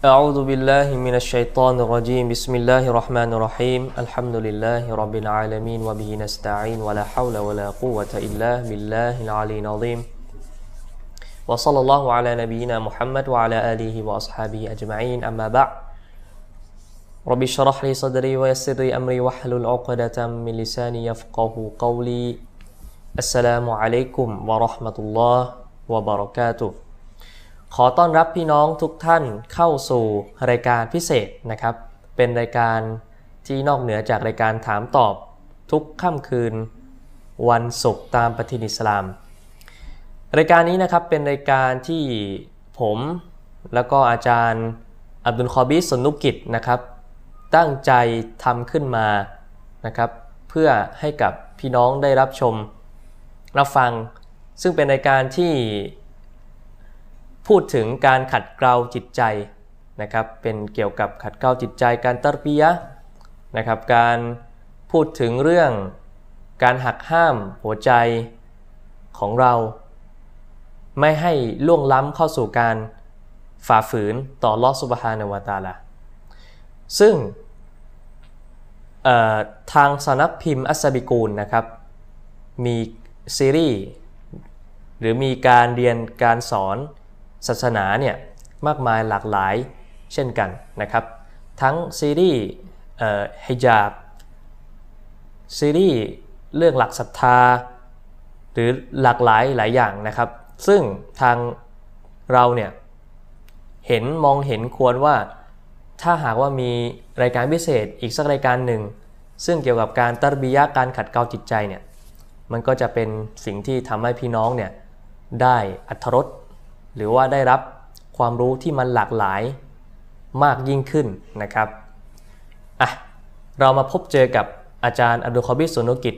أعوذ بالله من الشيطان الرجيم. بسم الله الرحمن الرحيم. الحمد لله رب العالمين وبه نستعين ولا حول ولا قوة إلا بالله العلي العظيم. وصلى الله على نبينا محمد وعلى آله وأصحابه أجمعين. أما بعد رب اشرح لي صدري ويسر لي أمري واحلل عقدة من لساني يفقه قولي. السلام عليكم ورحمة الله وبركاته. ขอต้อนรับพี่น้องทุกท่านเข้าสู่รายการพิเศษนะครับ เป็นรายการที่นอกเหนือจากรายการถามตอบทุกค่ำคืน วันศุกร์ตามปฏิทินอิสลาม รายการนี้นะครับเป็นรายการที่ผมแล้วก็อาจารย์อับดุลคอบิสสนุกิจนะครับ ตั้งใจทำขึ้นมานะครับ เพื่อให้กับพี่น้องได้รับชมรับฟัง ซึ่งเป็นรายการที่ พูดถึงการขัดเกลาจิตใจนะครับ เป็นเกี่ยวกับขัดเกลาจิตใจ การตรบียะนะครับ การพูดถึงเรื่องการหักห้ามหัวใจของเรา ไม่ให้ล่วงล้ำเข้าสู่การฝ่าฝืนต่อลอสุบฮานาวตาลาซึ่งทางสนักพิมพ์อัสบิกูลนะครับ มีซีรีส์หรือมีการเรียนการสอน ศาสนาเนี่ยมากมายหลากหลายเช่นกันนะครับ ทั้งซีรีส์ฮิญาบซีรีส์เรื่องหลักศรัทธา หรือหลากหลายหลายอย่างนะครับ ซึ่งทางเราเนี่ยเห็นมองเห็นควรว่าถ้าหากว่ามีรายการพิเศษอีกสักรายการหนึ่ง ซึ่งเกี่ยวกับการตรบียะการขัดเกลาจิตใจเนี่ยมันก็จะเป็นสิ่งที่ทำให้พี่น้องเนี่ยได้อัธรส หรือว่าได้รับความรู้ที่มันหลากหลายมากยิ่งขึ้นนะครับ อ่ะ เรามาพบเจอกับอาจารย์อับดุลคอบิสุนุกิจ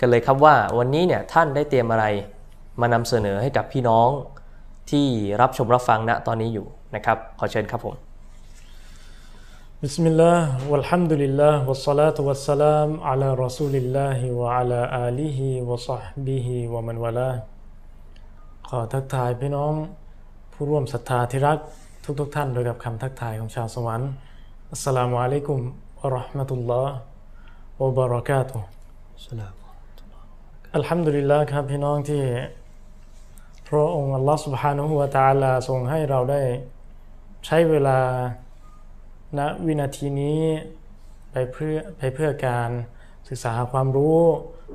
กันเลยครับว่าวันนี้เนี่ยท่านได้เตรียมอะไรมานำเสนอให้กับพี่น้องที่รับชมรับฟังณตอนนี้อยู่นะครับ ขอเชิญครับผม بسم الله والحمد لله والصلاة والسلام على رسول الله وعلى آله وصحبه ومن والاه ขอทักทายพี่น้องผู้ร่วมศรัทธาที่รักทุกๆทท่านโดยกับคำทักทายของชาวสวรรค์อัสสลามุอะลัยกุมอัลลอฮ์มะตุลลอฮ์วะบารากาตุสลามอัลฮัมดุลิลลาห์ครับพี่น้องที่พระองค์อัลลอฮ์สุบฮานุฮุวาตาลาทรงให้เราได้ใช้เวลาณวินาทีนี้ไปเพื่อไปเพื่อการศึกษาหาความรู้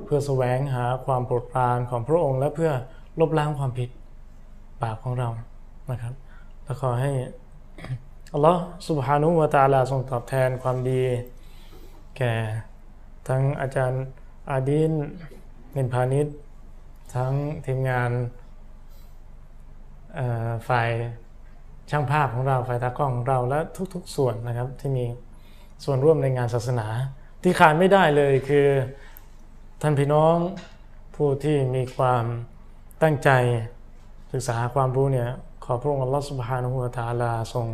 เพื่อแสวงหาความโปรดปรานของพระองค์และเพื่อ ลบล้างความผิดบาปของเรานะครับและขอให้อัลลอฮ์สุบฮานุวะตาลาทรงตอบแทนความดี แก่ทั้งอาจารย์อาดินเนินพาณิชย์ทั้งทีมงานฝ่ายช่างภาพของเราฝ่ายตากล้องของเราและทุกๆส่วนนะครับที่มีส่วนร่วมในงานศาสนา ที่ขาดไม่ได้เลยคือท่านพี่น้องผู้ที่มีความ ตั้งใจศึกษาความรู้เนี่ยขอพระองค์อัลลอฮฺสุบฮานุวะตาลาทรง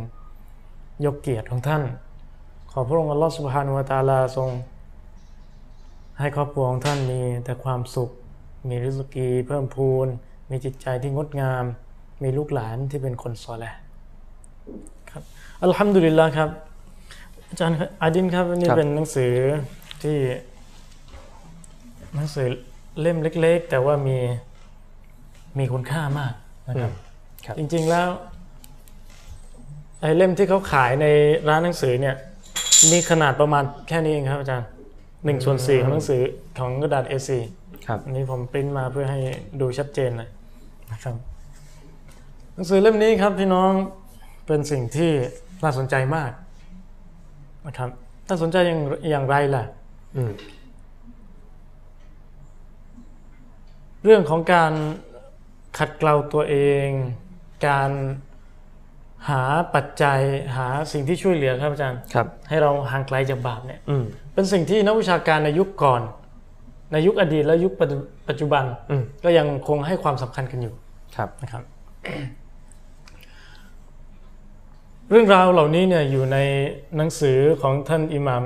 ยกเกียรติของท่าน ขอพระองค์อัลลอฮฺสุบฮานุวะตาลาทรง ให้ครอบครัวของท่านมีแต่ความสุข มีริสกีเพิ่มพูน มีจิตใจที่งดงาม มีลูกหลานที่เป็นคนซอแลครับอัลฮัมดุลิลละครับอาจารย์อาดินครับนี่เป็นหนังสือที่หนังสือเล่มเล็ก ๆ แต่ว่ามี มีคุณค่ามากนะครับจริงๆแล้วไอ้เล่มที่เขาขายในร้านหนังสือเนี่ย มีขนาดประมาณแค่นี้เองครับอาจารย์หนึ่งส่วนสี่ของหนังสือของกระดาษ A4 ครับอันนี้ผมปริ้นมาเพื่อให้ดูชัดเจนเลยนะครับ หนังสือเล่มนี้ครับพี่น้องเป็นสิ่งที่น่าสนใจมากนะครับน่าสนใจอย่างอย่างไรล่ะเรื่องของการ ขัดเกลาตัวเอง การหาปัจจัยหาสิ่งที่ช่วยเหลือครับอาจารย์ครับ ให้เราห่างไกลจากบาปเนี่ยเป็นสิ่งที่นักวิชาการในยุคก่อน ในยุคอดีตและยุคปัจจุบันก็ยังคงให้ความสำคัญกันอยู่ครับนะครับ เรื่องราวเหล่านี้เนี่ยอยู่ในหนังสือของท่านอิหม่าม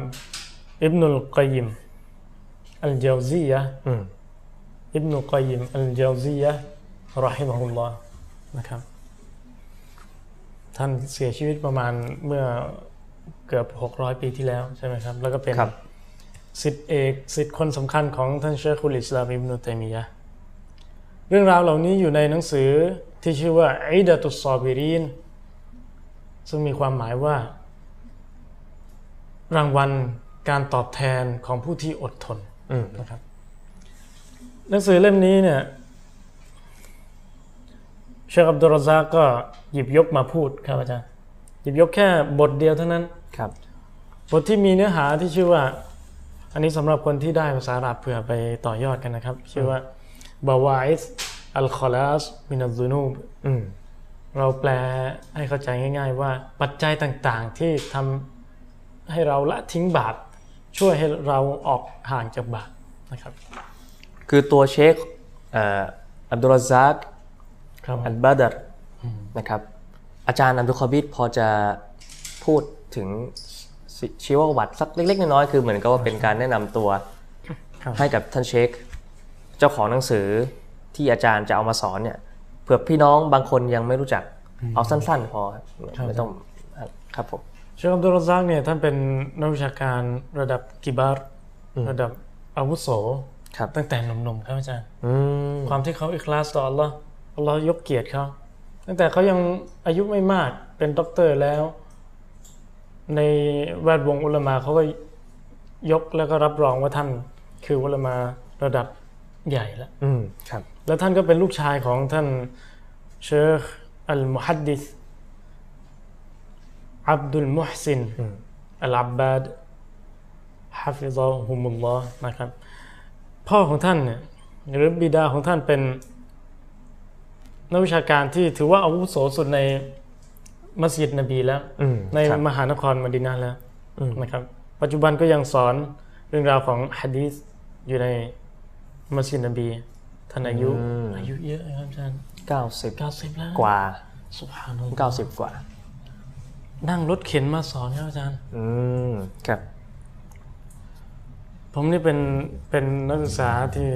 อิบนุลกอยิมอัลเจลซียะอิบนุกอยิมอัลเจลซียะ รอฮิมะฮุลลอฮ์นะครับ ท่านเสียชีวิตประมาณเมื่อเกือบ 600 ปีที่แล้วใช่ไหมครับ แล้วก็เป็นครับสิทธิเอกสิทธิคนสำคัญของท่านเชคคุลอิสลามอิบนุตัยมียะห์เรื่องราวเหล่านี้อยู่ในหนังสือที่ชื่อว่าอิดะตุสซอบิรีนซึ่งมีความหมายว่า รางวัลการตอบแทนของผู้ที่อดทนอืมนะครับ หนังสือเล่มนี้เนี่ย เชคอับดุลรซากก็หยิบยกมาพูดครับอาจารย์หยิบยกแค่บทเดียวเท่านั้นครับ บทที่มีเนื้อหาที่ชื่อว่า อันนี้สำหรับคนที่ได้ภาษาอาหรับเผื่อไปต่อยอดกันนะครับ ชื่อว่าบาวาอิสอัลคอลัสมินัซูนูบอืมเราแปลให้เข้าใจง่าย ๆ ว่าปัจจัยต่างๆที่ทำให้เราละทิ้งบาปช่วยให้เราออกห่างจากบาปนะครับ คือตัวเชคเอ่ออับดุลรซากครับ อัลบาดรนะครับ อาจารย์อับดุลคอบิดพอจะพูดถึงชีชีวประวัติสักเล็ก ๆ น้อยๆคือเหมือนกับว่าเป็นการแนะนำตัวครับให้กับท่านเชค เจ้าของหนังสือที่อาจารย์จะเอามาสอนเนี่ยเผื่อพี่น้องบางคนยังไม่รู้จักเอาสั้น ๆ พอไม่ต้องครับผมเชคอับดุลรซากเนี่ยท่านเป็นนักวิชาการระดับكبارระดับอาวุโสครับตั้งแต่หนุ่มๆครับอาจารย์อืมความที่เขาإخلاص ต่ออั ลลอฮ์อัลลอฮ์ยกเกียรติเขาตั้งแต่เขายังอายุไม่มากเป็นด็อกเตอร์แล้ว ในแวดวงอุลามาเขาก็ยกแล้วก็รับรองว่าท่านคืออุลามาระดับใหญ่แล้วอืมครับ แล้วท่านก็เป็นลูกชายของท่านเชคอัลมุฮัดดิษอับดุลมุฮซินอืมอัลอับบาดฮะฟิซะฮุมุลลอฮ์นะครับ พ่อของท่านเนี่ยหรือบิดาของท่านเป็น นักวิชาการที่ถือว่าอาวุโสสุดในมัสยิดนบีแล้วอืมในครับมหานครมดินาแล้วอืมนะครับ ปัจจุบันก็ยังสอนเรื่องราวของฮะดีษอยู่ในมัสยิดนบีท่านอายุอายุเยอะนะครับอาจารย์เก้าสิบเก้าสิบแล้วกว่าสุภานัลลอฮ์เก้าสิบกว่า นั่งรถเข็นมาสอนครับอาจารย์ อืมครับ ผมนี่เป็นเป็นนักศึกษาที่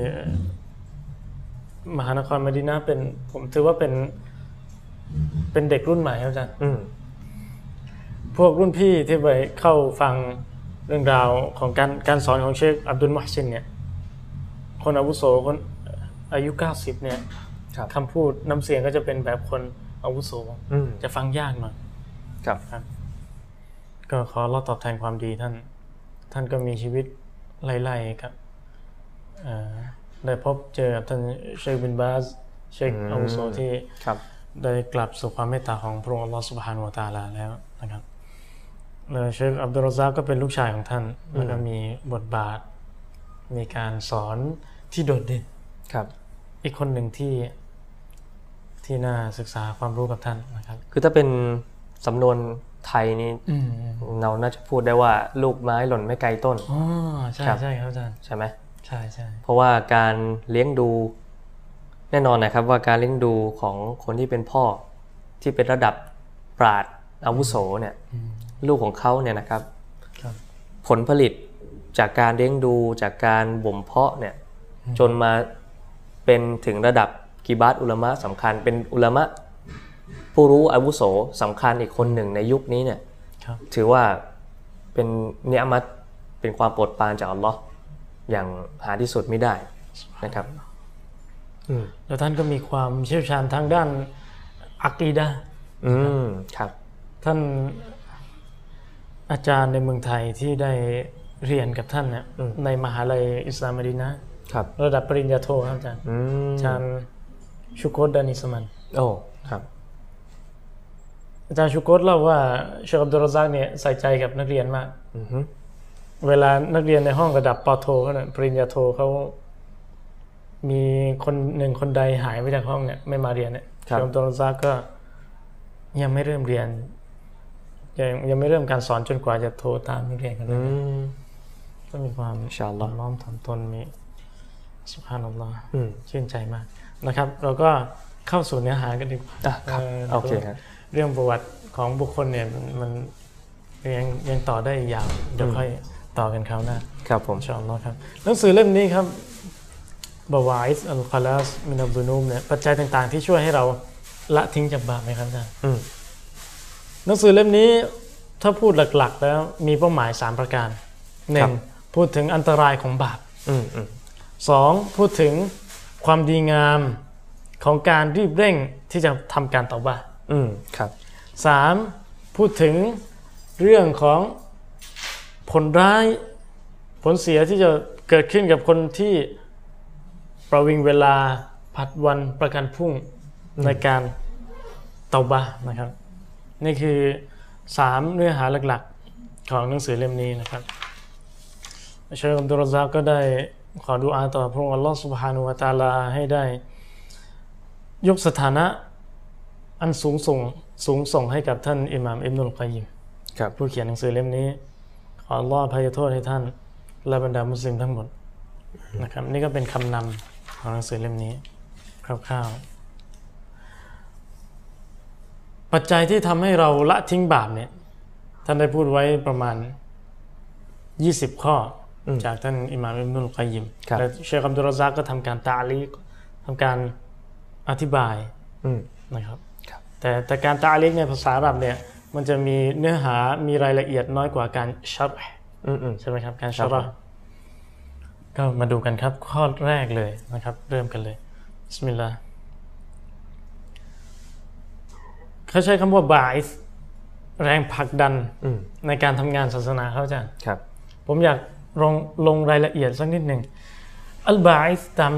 มหานครมดินาเป็น ผมถือว่าเป็น เป็นเด็กรุ่นใหม่ครับอาจารย์อืมพวกรุ่นพี่ที่ไปเข้าฟังเรื่องราวของการการสอนของเชคอับดุลมุฮซินเนี่ย คนอาวุโสคนอายุ90เนี่ยครับคำพูดน้ำเสียงก็จะเป็นแบบคนอาวุโสอืมจะฟังยากหน่อยครับ ก็ขอรอตอบแทนความดีท่าน ท่านก็มีชีวิตไล่ๆกับเอ่อ ได้พบเจอกับท่านเชคบินบาสเชคอาวุโสที่ครับได้กลับสู่ความเมตตาของพระองค์อัลลอฮฺสุบฮานุวะตะอาลาแล้วนะครับแล้วเชคอับดุลรอซากก็เป็นลูกชายของท่านแล้วก็มีบทบาท มีการสอนที่โดดเด่นครับ อีกคนหนึ่งที่ที่น่าศึกษาความรู้กับท่านนะครับ คือถ้าเป็นสำนวนไทยนี่อืมเราน่าจะพูดได้ว่าลูกไม้หล่นไม่ไกลต้นอ๋อใช่ครับใช่ครับอาจารย์ใช่ไหม ใช่ใช่เพราะว่าการเลี้ยงดูแน่นอนนะครับว่าการเลี้ยงดูของคนที่เป็นพ่อที่เป็นระดับปราดอาวุโสเนี่ยลูกของเขาเนี่ยนะครับครับผลผลิตจากการเลี้ยงดูจากการบ่มเพาะเนี่ยจนมาเป็นถึงระดับกิบาตอุลามะสำคัญ เป็นอุลามะผู้รู้อาวุโสสำคัญอีกคนหนึ่งในยุคนี้เนี่ยครับถือว่าเป็นเนียมัตเป็นความโปรดปรานจากอัลลอฮ์ อย่างหาที่สุดไม่ได้นะครับอืมแล้วท่านก็มีความเชี่ยวชาญทางด้านอักีดะห์อืมครับท่านอาจารย์ในเมืองไทยที่ได้เรียนกับท่านเนี่ยในมหาลัยอิสลามมดีนะห์ครับ ระดับปริญญาโทครับอาจารย์อือาจารย์ชูโกตดานิสมันโอ้ครับ อาจารย์ชูโกตเล่าว่าเชคอับดุลรอซักเนี่ยใส่ใจกับนักเรียนมากอือฮึ เวลานักเรียนในห้องระดับปอโทเขาเนี่ยปริญญาโทเขามีคนหนึ่งคนใดหายไปจากห้องเนี่ยไม่มาเรียนเนี่ยเชคอับดุลรอซักก็ยังไม่เริ่มเรียน ยังยังไม่เริ่มการสอนจนกว่าจะโทรตามนักเรียนคนนั้นอืมก็มีความอินชาอัลลอฮ์น้อมถ่อมตนมีสุภาพนัลลอฮ์อืมชื่นใจมากนะครับ เราก็เข้าสู่เนื้อหากันดีกว่าอะครับเอ่อโอเคครับเรื่องประวัติของบุคคลเนี่ยมันมันยังยังต่อได้ยาวเดี๋ยวค่อย ต่อกันคราวหน้าครับผมอินชาอัลลอฮ์ครับหนังสือเล่มนี้ครับบาวาอิสอัลคาลาสมินับดุนูมเนี่ยปัจจัยต่างๆ ที่ช่วยให้เราละทิ้งจากบาปไหมครับอาจารย์อืมหนังสือเล่มนี้ถ้าพูดหลัก ๆ แล้วมีเป้าหมาย 3 ประการหนึ่งพูดถึงอันตรายของบาปอืมอืมสองพูดถึงความดีงามของการรีบเร่งที่จะทำการตอบ้าอืมครับสามพูดถึงเรื่องของ ผลร้ายผลเสียที่จะเกิดขึ้นกับคนที่ประวิงเวลาผัดวันประกันพรุ่งในการเตาบะนะครับ นี่คือสามเนื้อหาหลักๆ ของหนังสือเล่มนี้นะครับเชคอับดุลรซากก็ได้ขอดูอาต่อพระองค์อัลลอฮฺสุบฮานุวะตาลาให้ได้ ยกสถานะอันสูงส่งสูงส่งให้กับท่านอิหม่ามอิบนุลกอยยิมครับผู้เขียนหนังสือเล่มนี้ ขออัลลอฮ์อภัยโทษให้ท่าน และบรรดามุสลิมทั้งหมดนะครับ นี่ก็เป็นคำนำของหนังสือเล่มนี้ คร่าวๆ ปัจจัยที่ทำให้เราละทิ้งบาปเนี่ยท่านได้พูดไว้ประมาณ 20 ข้ออจากท่านอิหม่ามอิบนุลกอยยิมครับและเชคอับดุลรซากก็ทำการตาลีกทำการอธิบายอืมนะครับครับแต่แต่การตาลิกในภาษาอาหรับเนี่ย มันจะมีเนื้อหามีรายละเอียดน้อยกว่าการشرح อืมอืมใช่ไหมครับ การครัชับรห์ก็มาดูกันครับ ข้อแรกเลยนะครับ เริ่มกันเลยبسم اللهเขาใช้คำว่าباعثแรงผลักดันอืมในการทำงานศาสนาเขาอาจารย์ครับ ผมอยากลงลงรายละเอียดสักนิดหนึ่งالباعثตาม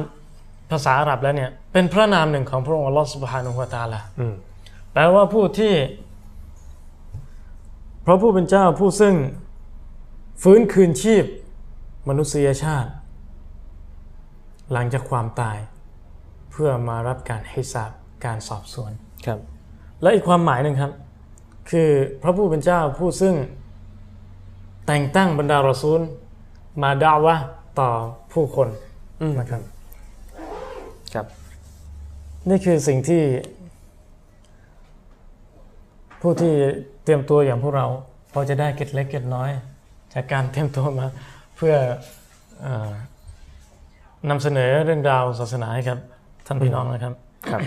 ภาษาอาหรับแล้วเนี่ย เป็นพระนามหนึ่งของพระองค์อัลลอฮฺسبحانه وتعالىอืมแปลว่าผู้ที่ เพราะผู้เป็นเจ้าผู้ซึ่งฟื้นคืนชีพมนุษยชาติ หลังจากความตายเพื่อมารับการให้สาบการสอบสวนครับ และอีกความหมายหนึ่งครับ คือพระผู้เป็นเจ้าผู้ซึ่งแต่งตั้งบรรดารอซูล มาด่าวะห์ต่อผู้คนอืมนะครับครับ นี่คือสิ่งที่ผู้ที่เต รียมตัวอย่างพวกเราพอจะได้เก็ดเล็กเก็ดน้อย จากการเตรียมตัวมา เพื่อเออนำเสนอเรื่องราวศาสนาให้ครับ ท่านพี่น้องนะครับ ครับ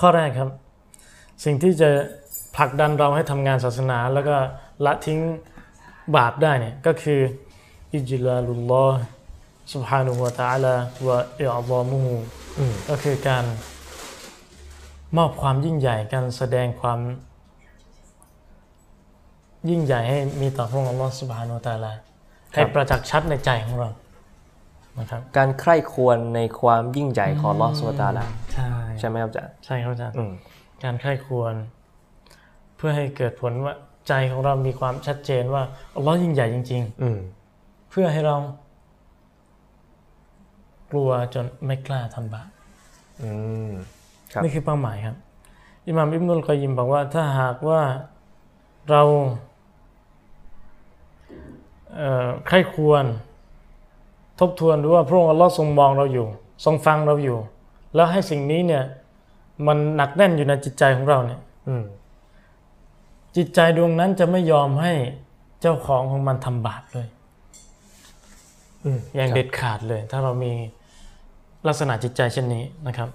ข้อแรกครับ สิ่งที่จะผลักดันเราให้ทำงานศาสนา แล้วก็ละทิ้งบาปได้เนี่ยก็คืออิจลาลุลลอฮ์ سبحانه และ تعالى วะอิอซอมู อืม ก็คือการมอบความยิ่งใหญ่ การแสดงความ ยิ่งใหญ่ให้มีต่อพระองค์อัลลอฮฺสุบฮานุตาลาให้ประจักษ์ชัดในใจของเรานะครับการใคร่ควรในความยิ่งใหญ่ของลอสโซตาลาใช่ใช่ไหมครับอาจารย์ใช่ครับอาจารย์การใคร่ควร เพื่อให้เกิดผลว่าใจของเรามีความชัดเจนว่าอัลลอฮ์ยิ่งใหญ่จริง ๆ อืเพื่อให้เรา กลัวจนไม่กล้าทำบาปนี่คือเป้าหมายครับ อิหม่ามอิบนุลกอยิมบอกว่าถ้าหากว่าเรา ใคร่ควร ทบทวนดูว่าพระองค์อัลลอฮ์ทรงมองเราอยู่ ทรงฟังเราอยู่ แล้วให้สิ่งนี้เนี่ยมันหนักแน่นอยู่ในจิตใจของเราเนี่ยอืมจิตใจดวงนั้นจะไม่ยอมให้เจ้าของของมันทำบาปเลยอืมอย่างครับเด็ดขาดเลย ถ้าเรามีลักษณะจิตใจเช่นนี้นะครับ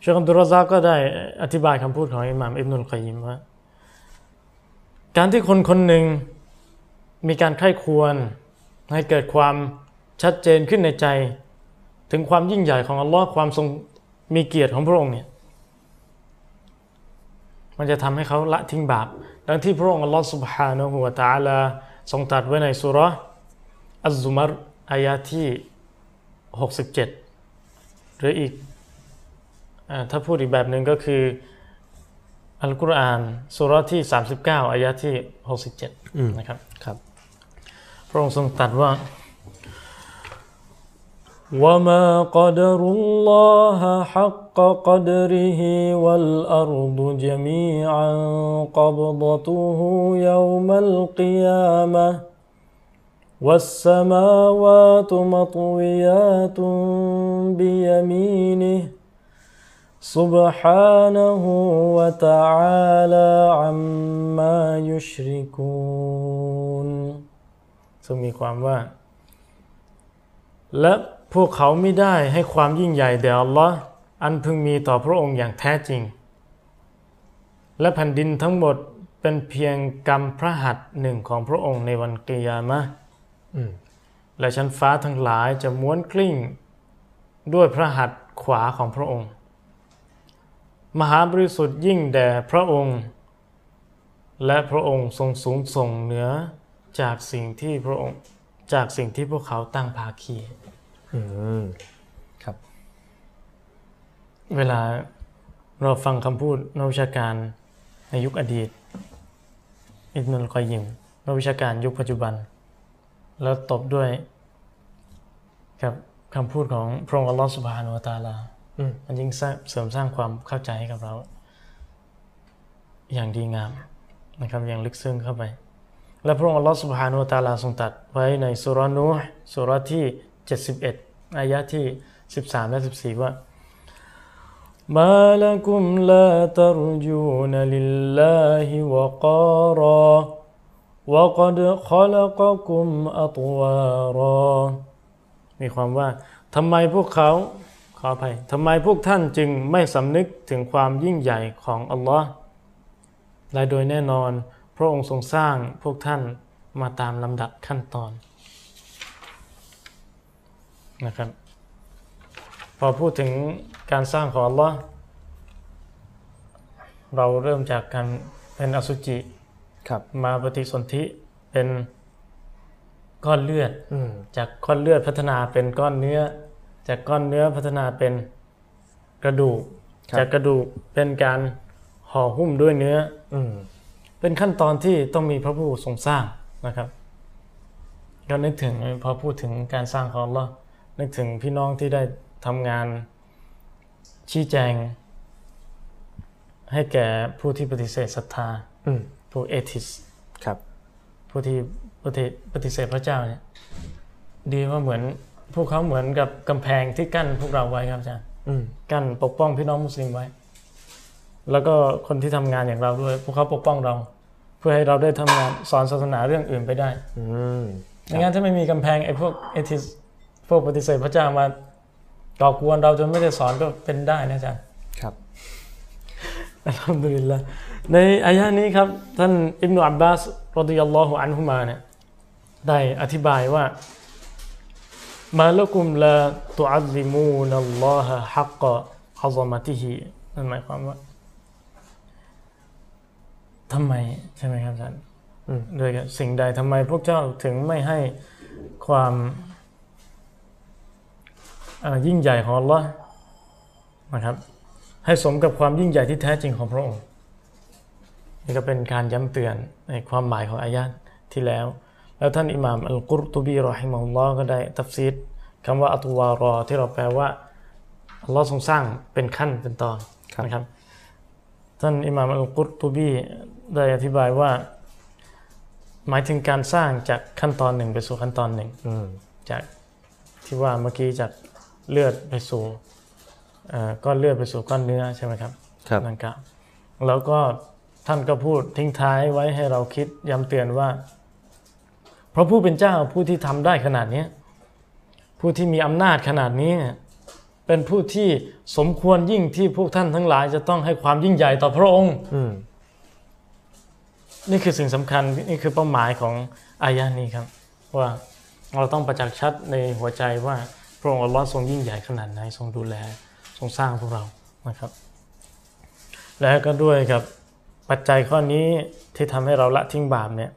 เชคอับดุลรอซากก็ได้อธิบายคำพูดของอิหม่ามอิบนุลกอยยิมว่า การที่คนคนหนึ่ง มีการไข้ควรให้เกิดความชัดเจนขึ้นในใจ ถึงความยิ่งใหญ่ของอัลลอฮ์ความทรงมีเกียรติของพระองค์เนี่ยมันจะทำให้เขาละทิ้งบาป ดังที่พระองค์อัลลอฮ์สุบฮานะฮูวะตาลาทรงตรัสไว้ในสุรอัลซุมารอายะที่ 67 หรืออีกอถ้าพูดอีกแบบหนึ่งก็คืออัลกุรอานสุรที่ 39 อายะที่ 67นะครับครับ พระองค์ทรงตรัสว่า وما قدر الله حق قدره والأرض جميعا قبضته يوم القيامة والسماوات مطويات بيمينه سبحانه وتعالى عما يشركون ซึ่งมีความว่า และพวกเขาไม่ได้ให้ความยิ่งใหญ่แด่อัลลอฮ์อันพึงมีต่อพระองค์อย่างแท้จริง และแผ่นดินทั้งหมดเป็นเพียงกรรมพระหัตถ์หนึ่งของพระองค์ในวันกิยามะห์อืมและชั้นฟ้าทั้งหลายจะม้วนกลิ้ง ด้วยพระหัตถ์ขวาของพระองค์ มหาบริสุทธิ์ยิ่งแด่พระองค์ และพระองค์ทรงสูงส่งเหนือ จากสิ่งที่พระองค์จากสิ่งที่พวกเขาตั้งภาคีอืมครับ เวลาเราฟังคำพูดนักวิชาการในยุคอดีต อิบนุลกอยยิมนักวิชาการยุคปัจจุบัน แล้วตบด้วยกับคำพูดของพระองค์อัลลอฮฺสุบฮานุวะตะอาลาอืมมันยิ่งสร้างเสริมสร้างความเข้าใจให้กับเรา อย่างดีงามนะครับอย่างลึกซึ้งเข้าไป และพระองค์อัลลอฮฺสุบฮานุวะตะอาลาทรงตรัดไว้ในสุรานูห์สุราที่ 71 อายะที่ 13 และ 14 ว่า ما لكم لا ترجون لله وقارا وقد خلقكم أطوارا มีความว่าทำไมพวกเขาขออภัยทำไมพวกท่านจึงไม่สำนึกถึงความยิ่งใหญ่ของอัลลอฮ์และโดยแน่นอน พระองค์ทรงสร้างพวกท่านมาตามลำดับขั้นตอนนะครับ พอพูดถึงการสร้างของอัลลอฮ์เราเริ่มจากการเป็นอสุจิครับมาปฏิสนธิเป็นก้อนเลือดอืมจากก้อนเลือดพัฒนาเป็นก้อนเนื้อ จากก้อนเนื้อพัฒนาเป็นกระดูก จากกระดูกเป็นการห่อหุ้มด้วยเนื้ออืม เป็นขั้นตอนที่ต้องมีพระผู้ทรงสร้างนะครับก็นึกถึงพอพูดถึงการสร้างของอัลลอฮ์นึกถึงพี่น้องที่ได้ทำงานชี้แจง ให้แก่ผู้ที่ปฏิเสธศรัทธาอืมผู้เอทิสครับ ผู้ที่ปฏิปฏิเสธพระเจ้าเนี่ยดีว่าเหมือนพวกเขาเหมือนกับกำแพงที่กั้นพวกเราไว้ครับอาจารย์อืมกั้นปกป้องพี่น้องมุสลิมไว้ แล้วก็คนที่ทำงานอย่างเราด้วย พวกเขาปกป้องเรา เพื่อให้เราได้ทำงานสอนศาสนาเรื่องอื่นไปได้อืมไม่งั้นถ้าไม่มีกำแพงไอ้พวกเอทิสพวกปฏิเสธพระเจ้ามาก่อกวนเราจนไม่ได้สอนก็เป็นได้นะอาจารย์ครับอัลฮัมดุลิลละในอายะนี้ครับ ท่านอิบนุอับบาสรดิยัลลอฮุอันฮุมาเนี่ยได้อธิบายว่ามาละกุมลาตุอัลลิมูนัลลอฮะฮักกะอัซมติฮินั่นหมายความว่า ทำไมใช่ไหมครับอาจารย์อืมด้วยกับสิ่งใดทำไมพวกเจ้าถึงไม่ให้ความเอ่อยิ่งใหญ่ของอัลลอฮ์นะครับ ให้สมกับความยิ่งใหญ่ที่แท้จริงของพระองค์นี่ก็เป็นการย้ำเตือนในความหมายของآيةที่แล้ว แล้วท่านอิหม่ามอัลกุรตุบีرحمه اللهก็ได้تفسيرคำว่าأطواراที่เราแปลว่าอัลลอฮ์ทรงสร้างเป็นขั้นเป็นตอนครับนะครับ ท่านอิหม่ามอัลกุรตุบี ได้อธิบายว่า หมายถึงการสร้างจากขั้นตอนหนึ่งไปสู่ขั้นตอนหนึ่งอืมจากที่ว่าเมื่อกี้จากเลือดไปสู่เอ่อก้อนเลือดไปสู่ก้อนเนื้อใช่ไหมครับครับดังกล่าวแล้วก็ท่านก็พูดทิ้งท้ายไว้ให้เราคิดย้ำเตือนว่า เพราะผู้เป็นเจ้าผู้ที่ทำได้ขนาดเนี้ยผู้ที่มีอำนาจขนาดนี้เนี่ยเป็นผู้ที่สมควรยิ่งที่พวกท่านทั้งหลาย จะต้องให้ความยิ่งใหญ่ต่อพระองค์อืม นี่คือสิ่งสำคัญนี่คือเป้าหมายของอายะห์นี้ครับ ว่าเราต้องประจักษ์ชัดในหัวใจว่าพระองค์อัลลอฮ์ทรงยิ่งใหญ่ขนาดไหนทรงดูแลทรงสร้างพวกเรานะครับ และก็ด้วยกับปัจจัยข้อนี้ที่ทำให้เราละทิ้งบาปเนี่ย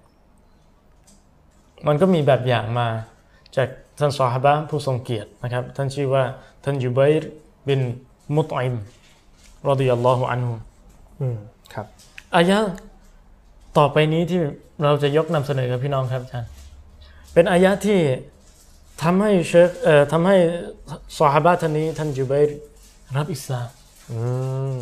มันก็มีแบบอย่างมาจากท่านซอฮาบะห์ผู้ทรงเกียรตินะครับ ท่านชื่อว่าท่านยูบัยร์บินมุตอิมรอดิยัลลอฮุอันฮุอืมครับอายะห์ ต่อไปนี้ที่เราจะยกนำเสนอกับพี่น้องครับอาจารย์ เป็นอายะห์ที่ทำให้เชคเอ่อทำให้ซอฮาบะท่านนี้ท่านจูบัยร์รับอิสลามอืม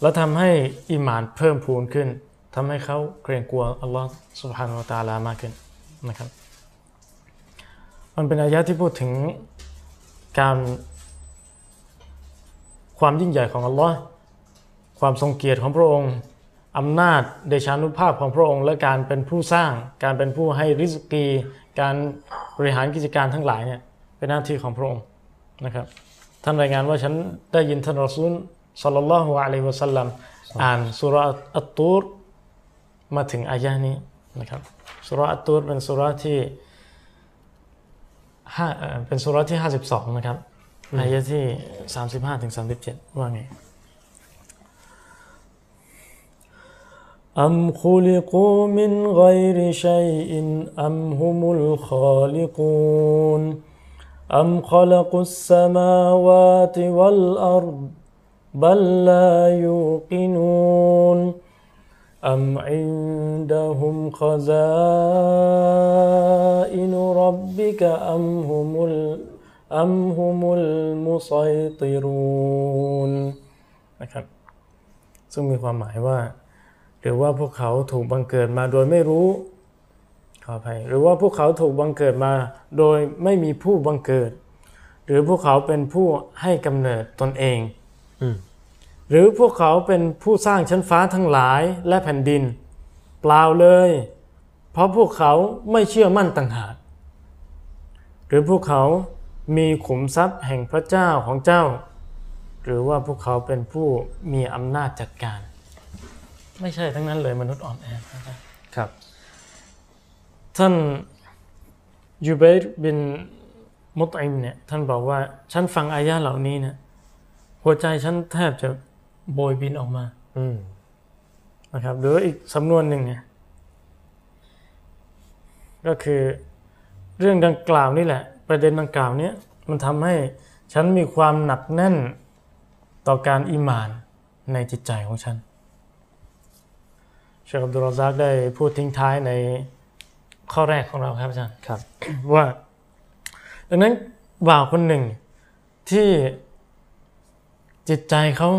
แล้วทำให้อิหมานเพิ่มพูนขึ้นทำให้เขาเกรงกลัวอัลลอฮ์สุบฮานาอัลตะอาลามากขึ้นนะครับ มันเป็นอายะห์ที่พูดถึงการความยิ่งใหญ่ของอัลลอฮ์ความทรงเกียรติของพระองค์ อำนาจเดชานุภาพของพระองค์ และการเป็นผู้สร้าง การเป็นผู้ให้ริสกี การบริหารกิจการทั้งหลายเนี่ยเป็นหน้าที่ของพระองค์นะครับท่านรายงานว่าฉันได้ยินท่านรอซูลสัลลัลลอฮุอะลัยฮิวะสัลลัมอ่านสุราอัตตูรมาถึงอายะนี้นะครับสุราอัตตูรเป็นสุราที่ห้าเป็นสุราะห์ที่52นะครับอายะที่35ถึง37ว่าไง أم خلقوا من غير شيء أم هم الخالقون أم خلقوا السماوات والأرض بل لا يوقنون أم عندهم خزائن ربك أم هم ال أم هم المسيطرون นะครับซึ่งมีความหมายว่า หรือว่าพวกเขาถูกบังเกิดมาโดยไม่รู้ขออภัยหรือว่าพวกเขาถูกบังเกิดมาโดยไม่มีผู้บังเกิด หรือพวกเขาเป็นผู้ให้กำเนิดตนเองอืมหรือพวกเขาเป็นผู้สร้างชั้นฟ้าทั้งหลายและแผ่นดิน เปล่าเลย เพราะพวกเขาไม่เชื่อมั่นต่างหากหรือพวกเขามีขุมทรัพย์แห่งพระเจ้าของเจ้า หรือว่าพวกเขาเป็นผู้มีอำนาจจัดการ ไม่ใช่ทั้งนั้นเลยมนุษย์อ่อนแอนะครับครับ ท่านญุเบร บินมุฏอิมเนี่ยท่านบอกว่าฉันฟังآية เหล่านี้เนี่ยหัวใจฉันแทบจะโบยบินออกมาอืมนะครับหรืออีกสำนวนหนึ่งเนี่ยก็คือเรื่องดังกล่าวนี่แหละ ประเด็นดังกล่าวเนี่ยมันทำให้ฉันมีความหนักแน่นต่อการอิมานในจิตใจของฉัน เชคอับดุลรอซากได้พูดทิ้งท้ายในข้อแรกของเราครับอาจารย์ครับ ว่าดังนั้นบ่าวคนหนึ่งที่จิตใจเขา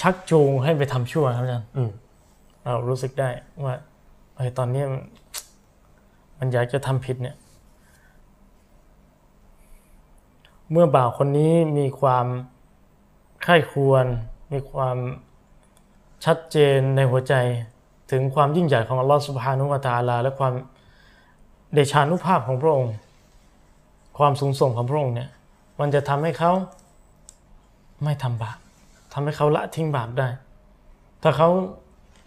ชักจูงให้ไปทำชั่วครับอาจารย์อืมเรารู้สึกได้ว่าไอ้ยตอนนี้มันมันอยากจะทำผิดเนี่ย เมื่อบ่าวคนนี้มีความใคร่ควร มีความ ชัดเจนในหัวใจถึงความยิ่งใหญ่ของอัลลอฮฺสุบฮานุวะตะอาลา และความเดชานุภาพของพระองค์ ความสูงส่งของพระองค์เนี่ยมันจะทำให้เขาไม่ทำบาปทำให้เขาละทิ้งบาปได้ ถ้าเขา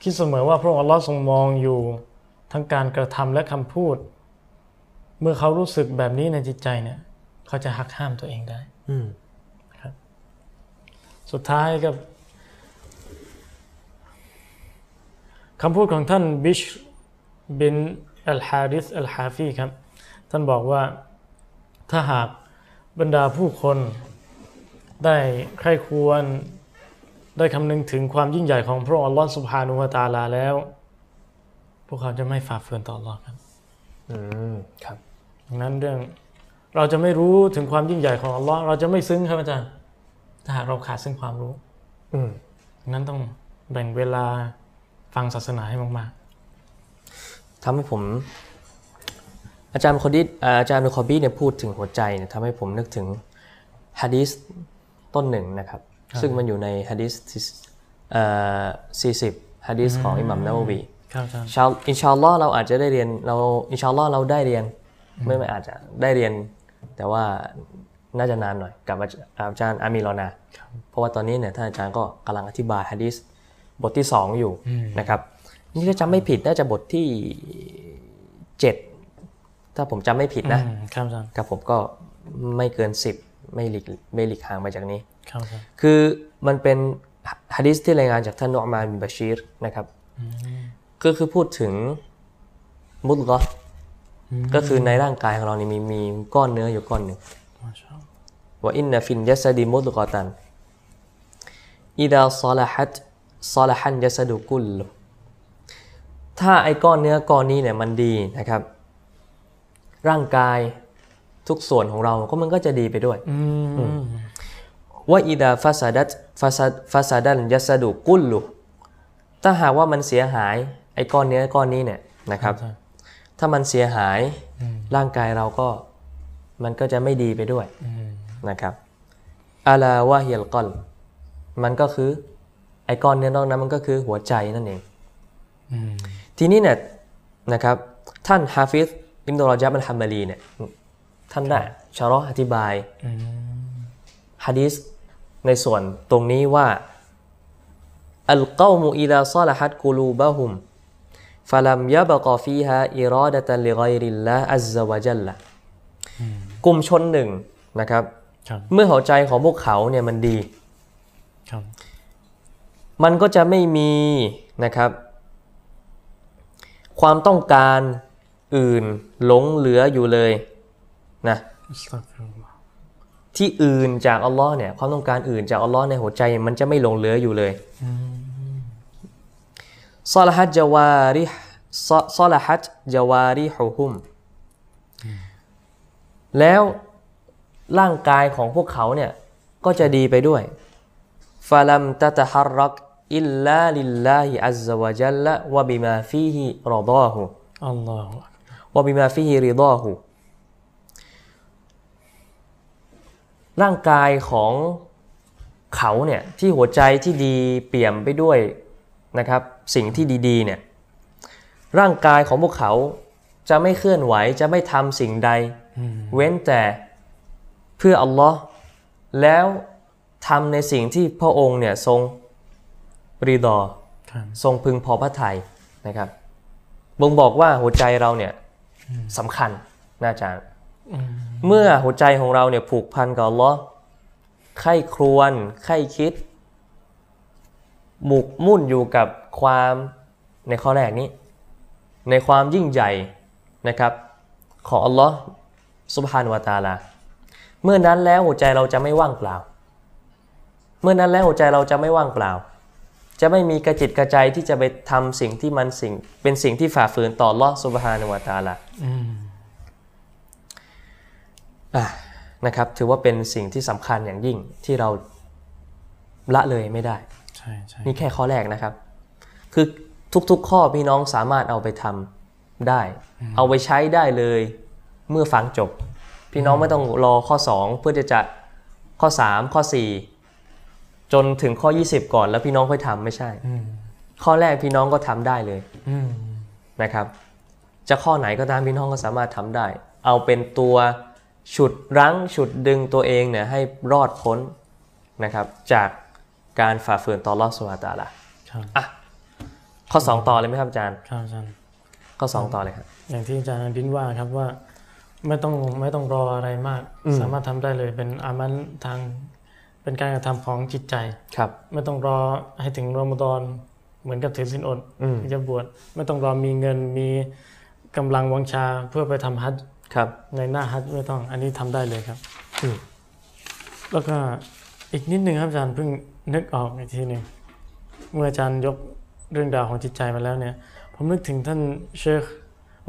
คิดเสมอว่าพระองค์อัลลอฮ์ทรงมองอยู่ทั้งการกระทำและคำพูด เมื่อเขารู้สึกแบบนี้ในจิตใจเนี่ย เขาจะหักห้ามตัวเองได้ อืมสุดท้ายกับ คำพูดของท่านบิชบินอัลฮาริสอัลฮาฟีครับ ท่านบอกว่าถ้าหากบรรดาผู้คนได้ใคร่ควรได้คำนึงถึงความยิ่งใหญ่ของพระองค์อัลลอฮ์สุบฮานุวะตะอาลาแล้ว พวกเขาจะไม่ฝ่าฝืนต่ออัลลอฮ์ครับอืมครับดังนั้นเรื่องเราจะไม่รู้ถึงความยิ่งใหญ่ของอัลลอฮ์เราจะไม่ซึ้งครับอาจารย์ถ้าหากเราขาดซึ่งความรู้ อืมดังนั้นต้องแบ่งเวลา ฟังศาสนาให้มากทำให้ผม อาจารย์คอดิสอ่าอาจารย์คอบีเนี่ยพูดถึงหัวใจเนี่ยทำให้ผมนึกถึงฮะดีสต้นหนึ่งนะครับ ซึ่งมันอยู่ในฮะดีสที่เอ่อ40ฮะดีสของอิหมัมนาววีๆครับอาจารย์ชาอินชาอัลลอฮ์เราอาจจะได้เรียนเราอินชาอัลลอฮ์เราได้เรียนไม่ไม่อาจจะได้เรียน แต่ว่าน่าจะนานหน่อยกับอาจอาจารย์อามีรอนา เพราะว่าตอนนี้เนี่ยท่านอาจารย์ก็กำลังอธิบายฮะดีส บทที่ 2 อยู่นะครับนี่ถ้าจำไม่ผิดน่าจะบทที่ 7 ถ้าผมจำไม่ผิดนะอืมครับอาจารย์กับผมก็ไม่เกิน 10 ไม่หลีกไม่หลีกห่างไปจากนี้ครับอาจารย์คือมันเป็นฮะดิษที่รายงานจากท่านนุอ์มานบินบาชีรนะครับก็คือพูดถึงมุดกะห์ก็คือในร่างกายของเรานี่มีมีก้อนเนื้ออยู่ก้อนหนึ่งมาชาอัลลอฮ์ว่าอินนฟินยัสดีมุดกะตันอิดาซาลฮัต ซาลฮันยัสดุกุลลุถ้าไอ้ก้อนเนื้อก้อนนี้เนี่ยมันดีนะครับ ร่างกายทุกส่วนของเราก็มันก็จะดีไปด้วยอืมว่าอิดาฟาซาดัตฟาซาฟาซาดันยัสดุกุลลุถ้าหากว่ามันเสียหายไอ้ก้อนเนื้อก้อนนี้เนี่ยนะครับอาจารย์ถ้ามันเสียหายร่างกายเราก็มันก็จะไม่ดีไปด้วยอืมนะครับอาลาวะเฮียลกอลมันก็คือ ไอ้ก้อนเนื้อนอกนั้นมันก็คือหัวใจนั่นเองอืมทีนี้เนี่ยนะครับ ท่านฮาฟิซอิบนุรอญับอัลฮัมบาลีเนี่ยท่านได้شرحอธิบายอืมฮะดีษในส่วนตรงนี้ว่าالقوم إذا صلحت قلوبهم فلم يبق فيها إرادة لغير الله عز وجلกลุ่มชนหนึ่งนะครับครับ เมื่อหัวใจของพวกเขาเนี่ยมันดีครับ มันก็จะไม่มีนะครับ ความต้องการอื่นหลงเหลืออยู่เลยนะที่อื่นจากอัลลอฮ์เนี่ยความต้องการอื่นจากอัลลอฮ์ในหัวใจมันจะไม่หลงเหลืออยู่เลยซอลฮัดจาวาริซอลฮัดจาวาริฮุฮุมแล้วร่างกายของพวกเขาเนี่ยก็จะดีไปด้วย فلم تتحرك إلا لله عز وجل وبما فيه رضاه الله وبما فيه رضاهร่างกายของเขาเนี่ยที่หัวใจที่ดีเปี่ยมไปด้วยนะครับสิ่งที่ดีๆเนี่ยร่างกายของพวกเขาจะไม่เคลื่อนไหวจะไม่ทำสิ่งใด เว้นแต่เพื่ออัลลอฮ์แล้ว ทำในสิ่งที่พระองค์เนี่ยทรงรีดอครับทรงพึงพอพระทัยนะครับบ่งบอกว่าหัวใจเราเนี่ยสำคัญนะอาจารย์เมื่อหัวใจของเราเนี่ยผูกพันกับอัลลอฮ์ใคร่ครวญใคร่คิด หมุกมุ่นอยู่กับความในข้อแรกนี้ ในความยิ่งใหญ่นะครับ ของอัลลอฮ์สุบฮานวะตะอาลา เมื่อนั้นแล้วหัวใจเราจะไม่ว่างเปล่า เมื่อนั้นแล้วหัวใจเราจะไม่ว่างเปล่า จะไม่มีกระจิตกระใจที่จะไปทำสิ่งที่มันสิ่งเป็นสิ่งที่ฝ่าฝืนต่ออัลลอฮ์สุบฮานวะตะอาลาอืมอะนะครับ ถือว่าเป็นสิ่งที่สำคัญอย่างยิ่งที่เราละเลยไม่ได้ใช่ใช่นี่แค่ข้อแรกนะครับ คือทุกๆข้อพี่น้องสามารถเอาไปทำได้ เอาไปใช้ได้เลยเมื่อฟังจบ พี่น้องไม่ต้องรอข้อ 2 เพื่อจะจะข้อ 3 ข้อ 4 จนถึงข้อ 20 ก่อนแล้วพี่น้องค่อยทำไม่ใช่อืมข้อแรกพี่น้องก็ทำได้เลยอืมนะครับ จะข้อไหนก็ตามพี่น้องก็สามารถทำได้ เอาเป็นตัวฉุดรั้งฉุดดึงตัวเองเนี่ยให้รอดพ้นนะครับ จากการฝ่าฝืนต่อรอดสุวาตาละครับอะข้อ 2 ต่อเลยไหมครับอาจารย์ครับอาจารย์ข้อ 2 ต่อเลยครับอย่างที่อาจารย์ดินว่าครับว่าไม่ต้องไม่ต้องรออะไรมากอืมสามารถทำได้เลยเป็นอามันทาง เป็นการกระทำของจิตใจครับ ไม่ต้องรอให้ถึงรอมฎอนเหมือนกับถือศีลอดอืมที่จะบวชไม่ต้องรอมีเงินมีกำลังวังชาเพื่อไปทำฮัจญ์ครับ ในหน้าฮัจญ์ไม่ต้องอันนี้ทำได้เลยครับอืมแล้วก็อีกนิดหนึ่งครับอาจารย์เพิ่งนึกออกอีกทีหนึ่งเมื่ออาจารย์ยกเรื่องราวของจิตใจมาแล้วเนี่ย ผมนึกถึงท่านเชค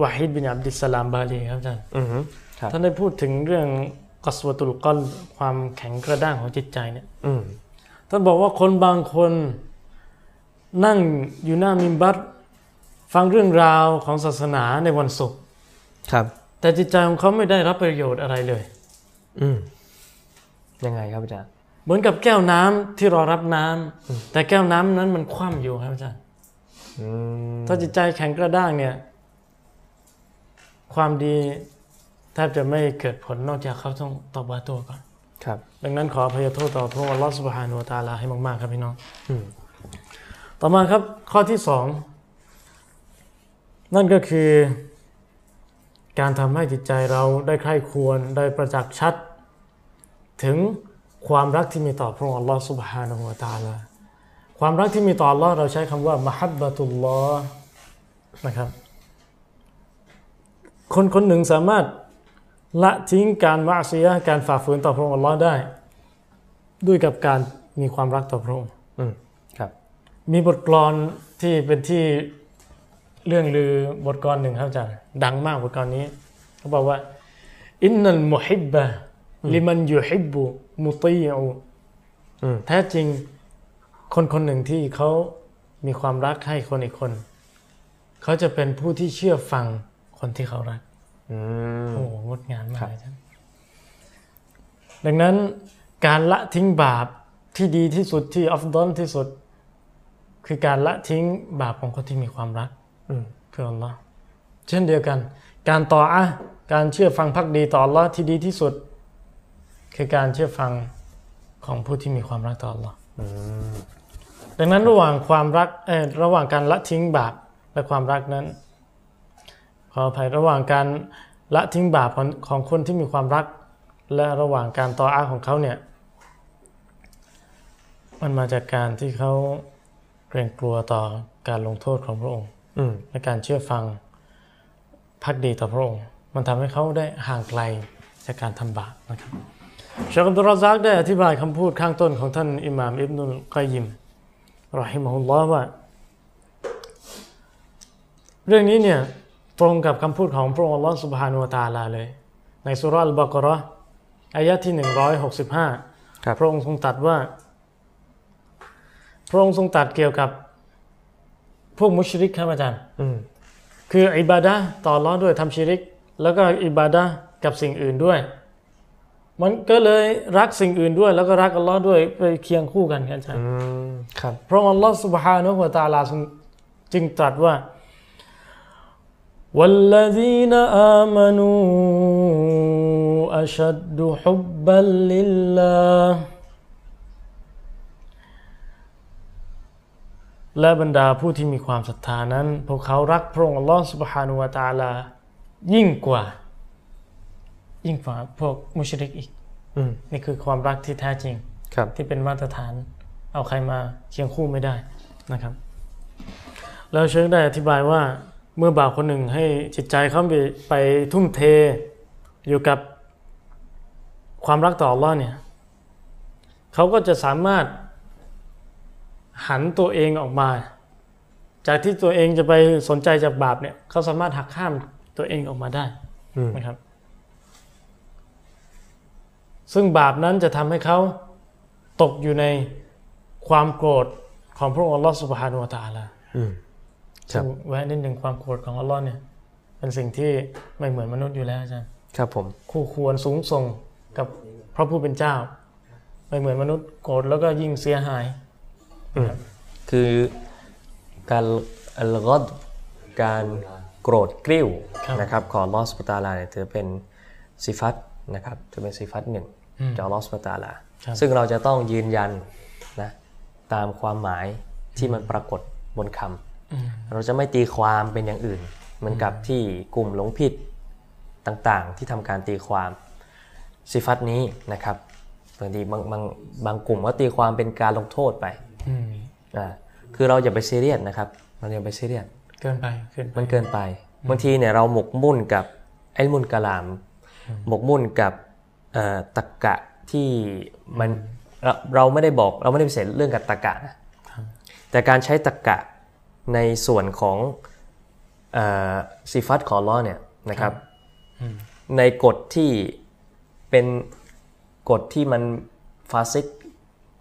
วาฮิดบินอับดิสสลามบาลีครับอาจารย์อือฮึครับท่านได้พูดถึงเรื่อง กัสวตุลกอลความแข็งกระด้างของจิตใจเนี่ยอืมท่านบอกว่าคนบางคนนั่งอยู่หน้ามิมบัตฟังเรื่องราวของศาสนาในวันศุกร์ครับ แต่จิตใจของเขาไม่ได้รับประโยชน์อะไรเลย อืมยังไงครับอาจารย์เหมือนกับแก้วน้ำที่รอรับน้ำแต่แก้วน้ำนั้นมันคว่ำอยู่ครับอาจารย์อืมถ้าจิตใจแข็งกระด้างเนี่ย ความดี แทบจะไม่เกิดผลนอกจากเขาต้องตอบบาตัวก่อนครับ ดังนั้นขอพยโทษต่อพระองค์อัลลอฮฺสุบฮานุวาตาลาให้มากๆครับพี่น้องต่อมาครับข้อที่สองนั่นก็คือการทำให้จิตใจเราได้ใคร่ควรได้ประจักษ์ชัด ถึงความรักที่มีต่อพระองค์อัลลอฮฺสุบฮานุวาตาลาความรักที่มีต่อ Allah เราใช้คำว่ามหับบะตุลลอนะครับ คนคนหนึ่งสามารถ ละทิ้งการมะซียะห์การฝ่าฝืนต่อพระองค์อัลลอฮ์ได้ ด้วยกับการมีความรักต่อพระองค์อืมครับ มีบทกลอนที่เป็นที่เรื่องลือบทกลอนหนึ่งครับอาจารย์ดังมากบทกลอนนี้เขาบอกว่าอินนัลมุฮิบบะลิมันยูฮิบบุมุตีอูอืมแท้จริงคนคนหนึ่งที่เขามีความรักให้คนอีกคน เขาจะเป็นผู้ที่เชื่อฟังคนที่เขารักอืม โอ้โหงดงามมาครักบเลยครับดังนั้นการละทิ้งบาปที่ดีที่สุดที่อัฟดอลที่สุด คือการละทิ้งบาปของคนที่มีความรักอืมเพื่ออัลลอฮ์เช่นเดียวกัน การต่ออะห์การเชื่อฟังพักดีต่ออัลลอฮ์ที่ดีที่สุด คือการเชื่อฟังของผู้ที่มีความรักต่ออัลลอฮ์อืมดังนั้นระหว่างความรักเออระหว่างการละทิ้งบาปและความรักนั้น ขออภัยระหว่างการละทิ้งบาปของของคนที่มีความรัก และระหว่างการต่ออาของเขาเนี่ยมันมาจากการที่เขาเกรงกลัวต่อการลงโทษของพระองค์อืมและการเชื่อฟังพักดีต่อพระองค์ มันทำให้เขาได้ห่างไกลจากการทำบาปนะครับเชคอับดุลรอซักได้อธิบายคำพูดข้างต้นของท่านอิหม่ามอิบนุลกอยยิมรอฮิมะฮุลลอฮ์ว่า เรื่องนี้เนี่ย ตรงกับคำพูดของพระองค์อัลลอฮฺสุบฮานุวตาลาเลย ในสุรัลบากรออายะที่หนึ่งร้อยหกสิบห้าพระองค์ทรงตัดว่า พระองค์ทรงตัดเกี่ยวกับพวกมุชริกครับอาจารย์คืออิบาดะต่อร้อนด้วยทำชิริก แล้วก็อิบาดะกับสิ่งอื่นด้วย มันก็เลยรักสิ่งอื่นด้วย แล้วก็รักอัลลอฮ์ด้วยไปเคียงคู่กันครับอาจารย์ครับ พระองค์อัลลอฮ์สุบฮานุวตาลาจึงตรัสว่า والذين آمنوا أشد حبا لله และบรรดาผู้ที่มีความศรัทธานั้น พวกเขารักพระองค์อัลลอฮ์ سبحانه และ تعالى ยิ่งกว่า ยิ่งกว่าพวกมุชริกอีก อืม นี่คือความรักที่แท้จริง ครับ ที่เป็นมาตรฐาน เอาใครมาเคียงคู่ไม่ได้นะครับ แล้วเชิงได้อธิบายว่า เมื่อบ่าวคนหนึ่งให้จิตใจเขาไปไปทุ่มเทอยู่กับความรักต่ออัลลอฮ์เนี่ยเขาก็จะสามารถหันตัวเองออกมา จากที่ตัวเองจะไปสนใจจากบาปเนี่ยเขาสามารถหักห้ามตัวเองออกมาได้อืมนะครับ ซึ่งบาปนั้นจะทำให้เขาตกอยู่ในความโกรธของพระองค์อัลลอฮฺสุบฮานุวะตะอาลาอืมครับ ซึ่งแวะนิดหนึ่งความโกรธของอัลลอฮ์เนี่ยเป็นสิ่งที่ไม่เหมือนมนุษย์อยู่แล้วอาจารย์ครับผมคู่ควรสูงส่งกับพระผู้เป็นเจ้า ไม่เหมือนมนุษย์โกรธแล้วก็ยิ่งเสียหายคือการอัลกอดการโกรธกริ้วครับนะครับของลอสปตาลาเนี่ยถือเป็นสิฟัตนะครับถือเป็นสิฟัตหนึ่งจากลอสปตาลาครับซึ่งเราจะต้องยืนยันนะตามความหมายที่มันปรากฏบนคำ เราจะไม่ตีความเป็นอย่างอื่น เหมือนกับที่กลุ่มหลงผิดต่างๆ ที่ทำการตีความสิฟัตนี้นะครับบางทีบางบางบางกลุ่มก็ตีความเป็นการลงโทษไปอืมอ่าคือเราอย่าไปซีเรียสนะครับ เราอย่าไปซีเรียสเกินไปเกินไปมันเกินไปบางทีเนี่ยเราหมกมุ่นกับไอ้มุนกะลาม หมกมุ่นกับเอ่อตะกะที่มันเราเราไม่ได้บอกเราไม่ได้ปฏิเสธเรื่องกับตะกะนะแต่การใช้ตะกะ ในส่วนของเอ่อซิฟัตของอัลล้อฮ์เนี่ยนะครับ ในกฎที่เป็นกฎที่มันฟาซิก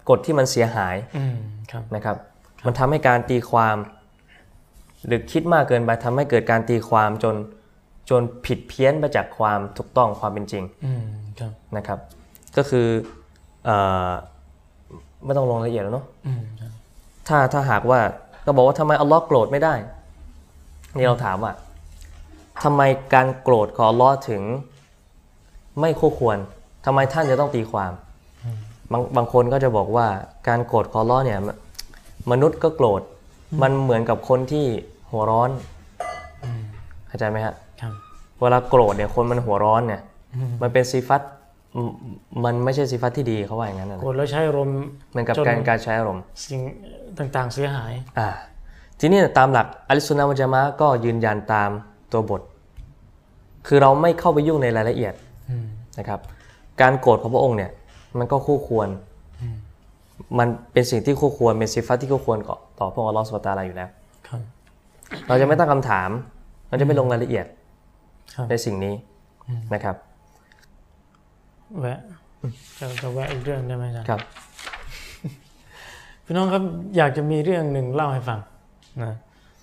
กฎที่มันเสียหายอืมครับนะครับ มันทำให้การตีความหรือคิดมากเกินไปทำให้เกิดการตีความจนจนผิดเพี้ยนไปจากความถูกต้องความเป็นจริงอืมครับนะครับ ก็คือเออไม่ต้องลงรายละเอียดแล้วเนาะอืมครับถ้าถ้าหากว่า ก็บอกว่าทำไมอัลลอฮ์โกรธไม่ได้ นี่เราถามว่าทำไมการโกรธของอัลลอฮ์ถึงไม่คู่ควรทำไมท่านจะต้องตีความ บางบางคนก็จะบอกว่าการโกรธของอัลลอฮ์เนี่ยมมนุษย์ก็โกรธ มันเหมือนกับคนที่หัวร้อนเข้าใจไหมฮะครับเวลาโกรธเนี่ยคนมันหัวร้อนเนี่ย มันเป็นซีฟัตมมันไม่ใช่ซีฟัตที่ดีเขาว่าอย่างนั้นนะโกรธแล้วใช้อารมณ์เหมือนกับจนการการใช้อารมณ์สิ่ง ต่างๆ เสียหาย อ่า ทีนี้ตามหลักอัลสุนนะมุจามะห์ก็ยืนยันตามตัวบท คือเราไม่เข้าไปยุ่งในรายละเอียดอืมนะครับ การโกรธของพระองค์เนี่ย มันก็คู่ควร มันเป็นสิ่งที่คู่ควรเป็นสิฟัตที่คู่ควรต่อต่อพระองค์อัลลอฮฺสุบฮานะฮูวะตะอาลาอยู่แล้วครับเราจะไม่ตั้งคำถาม เราจะไม่ลงรายละเอียดครับในสิ่งนี้นะครับแวะจะจะแวะอีกเรื่องได้ไหมอาจารย์ครับ พี่น้องครับอยากจะมีเรื่องหนึ่งเล่าให้ฟังนะ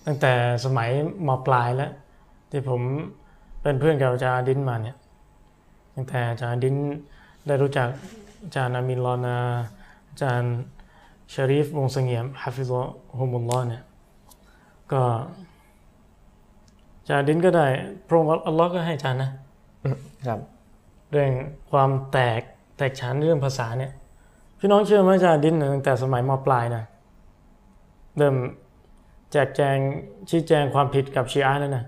ตั้งแต่สมัยมปลายแล้ว ที่ผมเป็นเพื่อนกับอาจารย์อาดินมาเนี่ยตั้งแต่อาจารย์อาดินได้รู้จักอาจารย์อามินลอนาอาจารย์ชารีฟวงศ์เสงี่ยมฮาฟิซอฮุมุลลอฮ์เนี่ยก็อาจารย์อาดินก็ได้พระองค์อัลลอฮ์ก็ให้อาจารย์นะครับ เรื่องความแตกแตกฉานเรื่องภาษาเนี่ย พี่น้องเชื่อไหมอาจารย์ดินตั้งแต่สมัยมปลายนะเริ่มแจกแจงชี้แจงความผิดกับชีอะห์แล้วนะ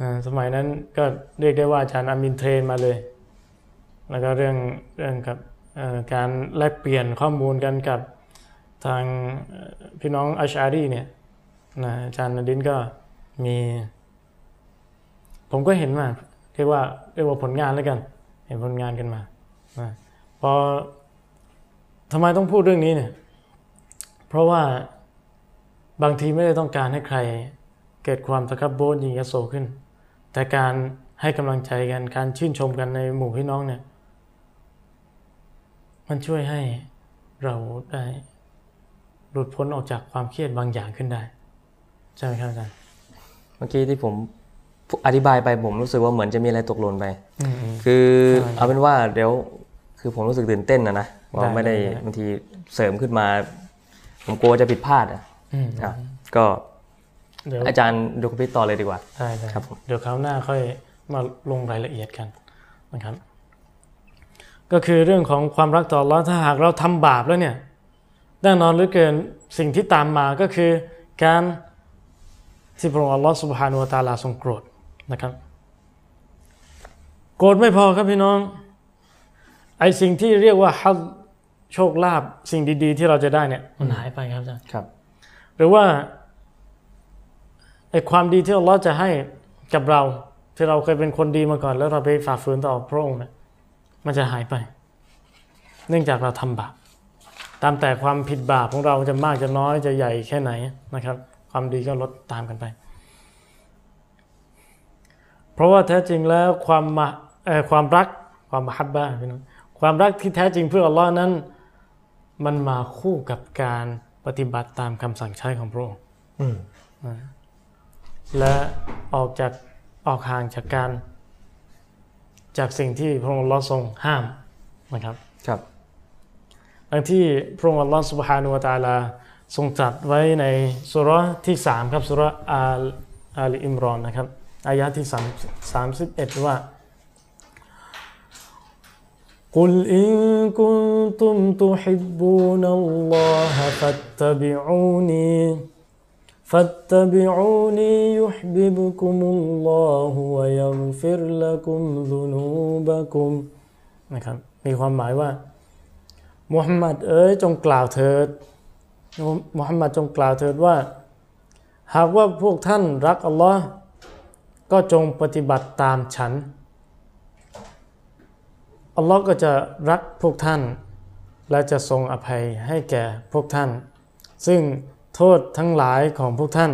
อ่าสมัยนั้นก็เรียกได้ว่าอาจารย์อามินเทรนมาเลย แล้วก็เรื่องเรื่องกับการแลกเปลี่ยนข้อมูลกันกับทางพี่น้องอัชอารีเนี่ยนะอาจารย์นดินก็มี ผมก็เห็นมาเรียกว่าเรียกว่าผลงานแล้วกัน เห็นผลงานกันมานะ พอทำไมต้องพูดเรื่องนี้เนี่ย เพราะว่าบางทีไม่ได้ต้องการให้ใครเกิดความตะกับโบนยิงยโสขึ้น แต่การให้กำลังใจกันการชื่นชมกันในหมู่พี่น้องเนี่ย มันช่วยให้เราได้หลุดพ้นออกจากความเครียดบางอย่างขึ้นได้ ใช่ไหมครับอาจารย์เมื่อกี้ที่ผมอธิบายไปผมรู้สึกว่าเหมือนจะมีอะไรตกหล่นไปอืมอืมคือใช่เอาเป็นว่าเดี๋ยว คือผมรู้สึกตื่นเต้นนะนะว่าได้ไม่ได้ได้ได้บางทีเสริมขึ้นมา ผมกลัวจะผิดพลาดอะอืมอะก็เดี๋ยวอาจารย์ดูคพิต่อเลยดีกว่าได้ได้ครับผมเดี๋ยวคราวหน้าค่อยมาลงรายละเอียดกันนะครับ ก็คือเรื่องของความรักต่ออัลเลอฮ์ถ้าหากเราทำบาปแล้วเนี่ยแน่นอนเหลือเกินสิ่งที่ตามมาก็คือการที่พระองค์อัลลอฮ์สุบฮานุวะตะอาลาทรงโกรธนะครับ โกรธไม่พอครับพี่น้อง ไอสิ่งที่เรียกว่าฮัดโชคลาภสิ่งดีๆ ที่เราจะได้เนี่ยมันหายไปครับอาจารย์ครับ หรือว่าไอ้ความดีที่อัลลอฮ์จะให้กับเรา ที่เราเคยเป็นคนดีมาก่อน แล้วเราไปฝ่าฝืนต่อพระองค์เนี่ยมันจะหายไป เนื่องจากเราทำบาปตามแต่ความผิดบาปของเราจะมากจะน้อยจะใหญ่แค่ไหนนะครับ ความดีก็ลดตามกันไป เพราะว่าแท้จริงแล้วความมาเอ่อความรักความมหับบ้าพี่น้อง ความรักที่แท้จริงเพื่ออัลลอฮ์นั้น มันมาคู่กับการปฏิบัติตามคำสั่งใช้ของพระองค์และออกจากออกห่างจากการ จากสิ่งที่พระองค์ลอทรงห้ามนะครับ ครับดังที่พระองค์อัลลอฮ์สุบฮานุวตาลาทรงจัดไว้ในสุรที่สามครับสุรอาลอิมรอนนะครับอายะที่สามสามสิบเอ็ดว่า قل إن كنتم تحبون الله فاتبعوني فاتبعوني يحببكم الله ويغفر لكم ذنوبكم นะครับมีความหมายว่า มุฮัมมัดเอ๋ยจงกล่าวเถิด มุฮัมมัดจงกล่าวเถิดว่า หากว่าพวกท่านรักอัลลอฮ์ก็จงปฏิบัติตามฉัน อัลลอฮ์ก็จะรักพวกท่าน และจะทรงอภัยให้แก่พวกท่าน ซึ่งโทษทั้งหลายของพวกท่าน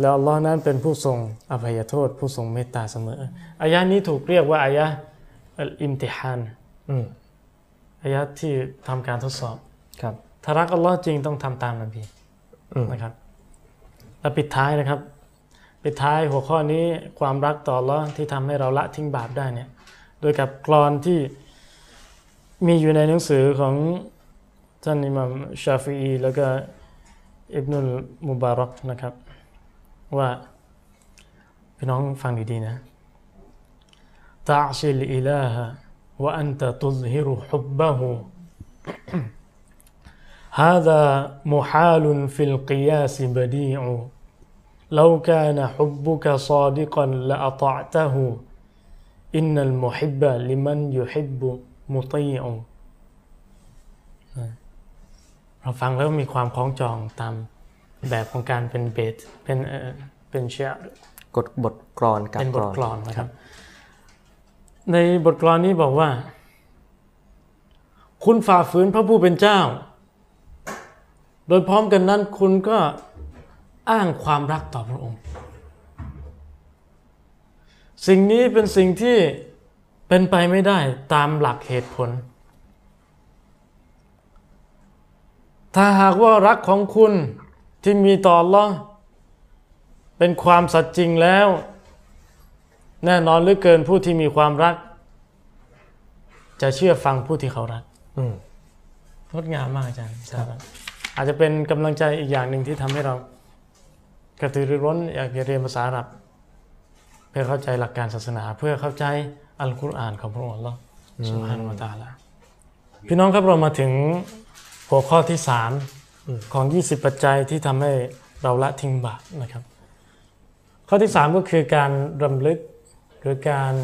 แล้วอัลลอฮ์นั้นเป็นผู้ทรงอภัยโทษ ผู้ทรงเมตตาเสมออายะนี้ถูกเรียกว่าอายะอัลอิมติฮันอืมอายะที่ทำการทดสอบครับถ้ารักอัลลอฮ์จริงต้องทำตามนบีอืมนะครับและปิดท้ายนะครับ ปิดท้ายหัวข้อนี้ความรักต่ออัลลอฮ์ที่ทำให้เราละทิ้งบาปได้เนี่ย โดยกับกรอนที่มีอยู่ในหนังสือของท่านอิหมัมชาฟีอีแล้วก็อิบนุลมุบารักนะครับ ว่าพี่น้องฟังดีๆนะ تعصي الإله وأنت تظهر حبه هذا محال في القياس بديع لو كان حبك صادقا لأطعته อินนัลมุฮิบบะลิมันยูฮิบบุมุตีองเราฟังแล้วมีความคล้องจองตามแบบของการเป็นเบสเป็นเออเป็นเชียกดบทกรอนกับเป็นบทกรอนนะครับ ในบทกรอนนี้บอกว่า คุณฝ่าฝืนพระผู้เป็นเจ้า โดยพร้อมกันนั้นคุณก็อ้างความรักต่อพระองค์ สิ่งนี้เป็นสิ่งที่เป็นไปไม่ได้ตามหลักเหตุผล ถ้าหากว่ารักของคุณที่มีต่ออัลลอฮ์เป็นความสัตย์จริงแล้ว แน่นอนเหลือเกินผู้ที่มีความรัก จะเชื่อฟังผู้ที่เขารักอืมงดงามมากอาจารย์ครับอาจจะเป็นกำลังใจอีกอย่างหนึ่งที่ทำให้เรากระตือรือร้นอยากจะเรียนภาษาอาหรับเพื่อเข้าใจหลักการศาสนา เพื่อเข้าใจอัลกุรอานของพระองค์อัลลอฮ์สุบฮานุวะตะอาลาพี่น้องครับเรามาถึงหัวหัวข้อที่3ของ 20 ปัจจัยที่ทำให้เราละทิ้งบาปนะครับ ข้อที่3ก็คือการรำลึกหรือการ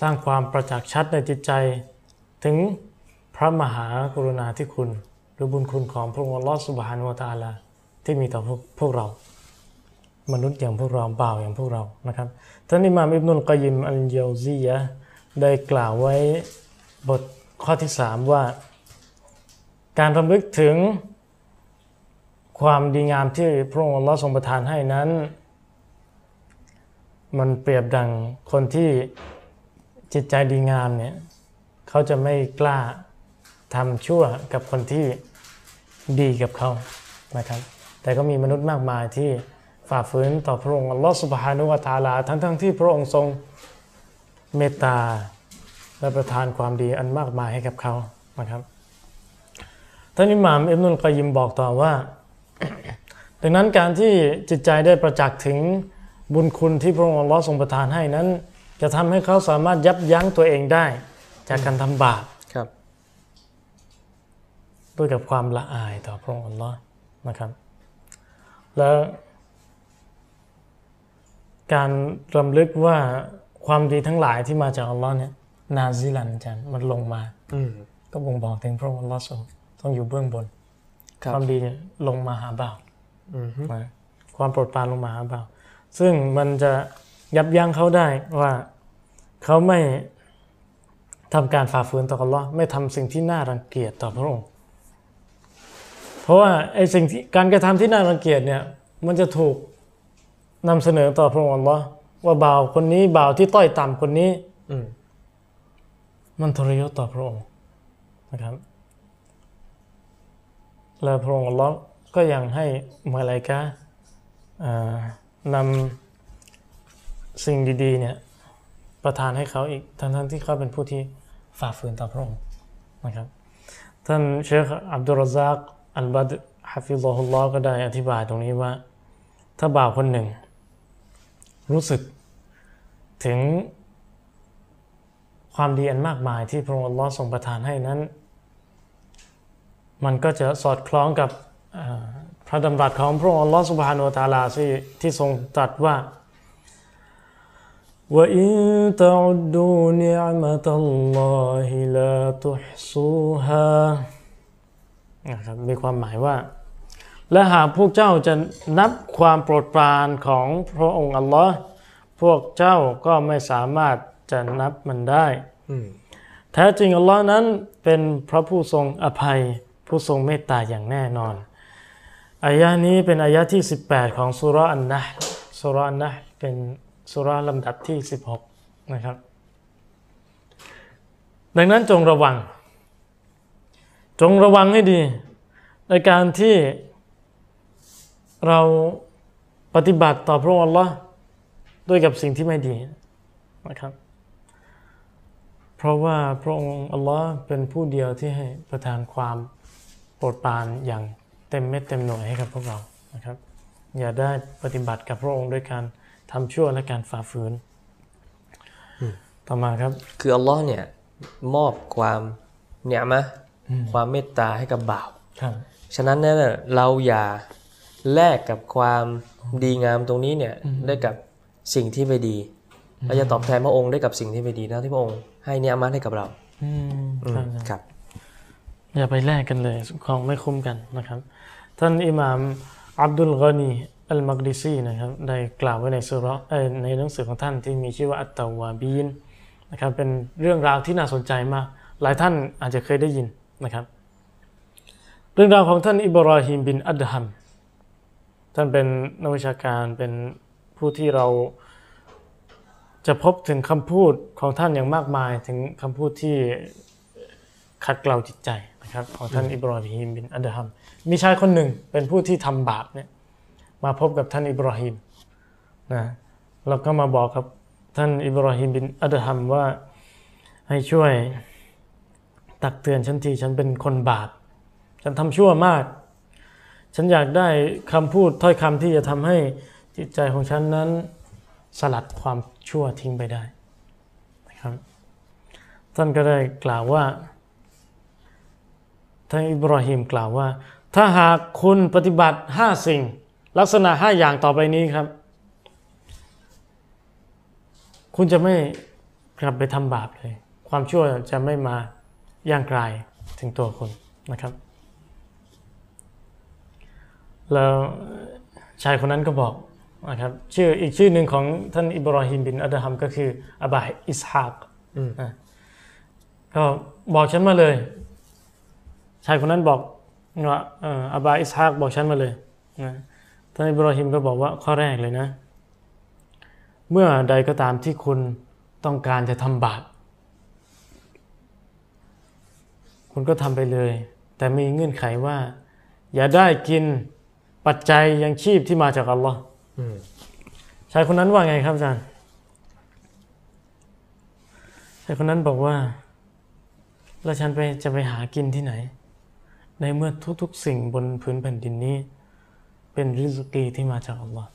สร้างความประจักษ์ชัดในจิตใจ ถึงพระมหากรุณาธิคุณ หรือบุญคุณของพระองค์อัลลอฮฺสุบฮานุวะตะอาลาที่มีต่อพวกพวกเรา มนุษย์อย่างพวกเราบ่าวอย่างพวกเรานะครับท่านอิมามอิบนุลกอยิมอัลเยาซียะได้กล่าวไว้บทข้อที่ 3 ว่า การรำลึกถึงความดีงามที่พระองค์อัลลอฮ์ทรงประทานให้นั้น มันเปรียบดังคนที่จิตใจดีงามเนี่ยเขาจะไม่กล้าทำชั่วกับคนที่ดีกับเขานะครับ แต่ก็มีมนุษย์มากมายที่ ฝ่าฝืนต่อพระองค์อัลลอฮ์สุบฮานุวะตะอาลา ทั้งทั้งๆที่พระองค์ทรงเมตตาและประทานความดีอันมากมายให้กับเขานะครับท่านอิหม่ามอิบนุลกอยยิมบอกต่อว่า ดังนั้นการที่จิตใจได้ประจักษ์ถึงบุญคุณที่พระองค์อัลลอฮ์ทรงประทานให้นั้น จะทำให้เขาสามารถยับยั้งตัวเองได้ จากการทำบาปครับ ด้วยกับความละอายต่อพระองค์อัลลอฮ์นะครับ แล้ว การรำลึกว่าความดีทั้งหลายที่มาจากอัลลอฮ์เนี่ยนาซิลันจันมันลงมาอืมก็บ่งบอกถึงพระองค์อัลลอฮ์ทรงต้องอยู่เบื้องบนครับความดีเนี่ยลงมาหาบ่าวอืมนะความโปรดปรานลงมาหาบ่าว ซึ่งมันจะยับยั้งเขาได้ว่าเขาไม่ทำการฝ่าฝืนต่ออัลลอฮ์ไม่ทำสิ่งที่น่ารังเกียจต่อพระองค์ เพราะว่าไอ้สิ่งที่การกระทำที่น่ารังเกียจเนี่ยมันจะถูก นำเสนอต่อพระองค์อัลลอฮ์ว่าบ่าวคนนี้บ่าวที่ต้อยต่ำคนนี้อืมมันทรยศต่อพระองค์นะครับ และพระองค์อัลลอฮ์ก็ยังให้มาลายกาเอ่อนำสิ่งดีๆเนี่ยประทานให้เขาอีกทั้งๆที่เขาเป็นผู้ที่ฝ่าฝืนต่อพระองค์นะครับ ท่านเชคอับดุลรซากอัลบัดฮะฟิซอฮุลลอฮ์ก็ได้อธิบายตรงนี้ว่า ถ้าบ่าวคนหนึ่ง รู้สึกถึงความดีอันมากมายที่พระองค์ลอทรงประทานให้นั้น มันก็จะสอดคล้องกับพระดำรัสของพระองค์ลอสุบฮานุตาลาที่ที่ทรงตรัสว่าว่าอินตะอดูนิยมะตัลลอฮิลาตุฮซูฮานะครับมีความหมายว่า และหากพวกเจ้าจะนับความโปรดปรานของพระองค์อัลลอฮ์พวกเจ้าก็ไม่สามารถจะนับมันได้อืมแท้จริงอัลลอฮ์นั้นเป็นพระผู้ทรงอภัย ผู้ทรงเมตตาอย่างแน่นอนอายะนี้เป็นอายะที่ 18 ของสุราะห์อันนะห์สุราะห์อันนะห์เป็นสุราะห์ลำดับที่ 16 นะครับ ดังนั้นจงระวัง จงระวังให้ดี ในการที่ เราปฏิบัติต่อพระองค์อัลลอฮ์ด้วยกับสิ่งที่ไม่ดีนะครับ เพราะว่าพระองค์อัลลอฮ์เป็นผู้เดียวที่ให้ประทานความโปรดปรานอย่างเต็มเม็ดเต็มหน่วยให้กับพวกเรานะครับ อย่าได้ปฏิบัติกับพระองค์ด้วยการทำชั่วและการฝ่าฝืนต่อมาครับ คืออัลลอฮ์เนี่ยมอบความเนี่ยมะความเมตตาให้กับบ่าวครับฉะนั้นเนี่ยเราอย่า แลกกับความดีงามตรงนี้เนี่ยได้กับสิ่งที่ไม่ดีเราจะตอบแทนพระองค์ได้กับสิ่งที่ไม่ดีนะที่พระองค์ให้เนี่ยมาให้กับเราอืมอืมครับครับ อย่าไปแลกกันเลยของไม่คุ้มกันนะครับ ท่านอิหม่ามอับดุลกานีอัลมักดิซีนะครับได้กล่าวไว้ในสุเราะห์เอ่อในหนังสือของท่านที่มีชื่อว่าอัตตาวาบีนนะครับเป็นเรื่องราวที่น่าสนใจมาก หลายท่านอาจจะเคยได้ยินนะครับ เรื่องราวของท่านอิบราฮิมบินอัดฮัม ท่านเป็นนักวิชาการเป็นผู้ที่เราจะพบถึงคำพูดของท่านอย่างมากมายถึงคำพูดที่ขัดเกลาจิตใจนะครับของท่านอิบราฮิมบินอัดฮัมมีชายคนหนึ่งเป็นผู้ที่ทำบาปเนี่ยมาพบกับท่านอิบราฮิมนะแล้วก็มาบอกกับท่านอิบราฮิมบินอัดฮัมว่าให้ช่วยตักเตือนฉันทีฉันเป็นคนบาป ฉันทำชั่วมาก ฉันอยากได้คำพูดถ้อยคำที่จะทำให้จิตใจของฉันนั้นสลัดความชั่วทิ้งไปได้นะครับท่านก็ได้กล่าวว่าท่านอิบราฮิมกล่าวว่า ถ้าหากคุณปฏิบัติห้าสิ่ง ลักษณะห้าอย่างต่อไปนี้ครับ คุณจะไม่กลับไปทำบาปเลย ความชั่วจะไม่มาย่างกลายถึงตัวคุณนะครับ แล้วชายคนนั้นก็บอกนะครับชื่ออีกชื่อหนึ่งของท่านอิบราฮิมบินอัดฮัมก็คืออบาอิสฮากอืมนะก็บอกฉันมาเลย ชายคนนั้นบอกว่าเอ่ออบาอิสฮากบอกฉันมาเลยนะท่านอิบราฮิมก็บอกว่าข้อแรกเลยนะ เมื่อใดก็ตามที่คุณต้องการจะทำบาปคุณก็ทำไปเลย แต่มีเงื่อนไขว่า อย่าได้กิน ปัจจัยยังชีพที่มาจากอัลลอฮ์อืมชายคนนั้นว่าไงครับอาจารย์ชายคนนั้นบอกว่า แล้วฉันไปจะไปหากินที่ไหน ในเมื่อทุกๆสิ่งบนพื้นแผ่นดินนี้ เป็นริสกีที่มาจากอัลลอฮ์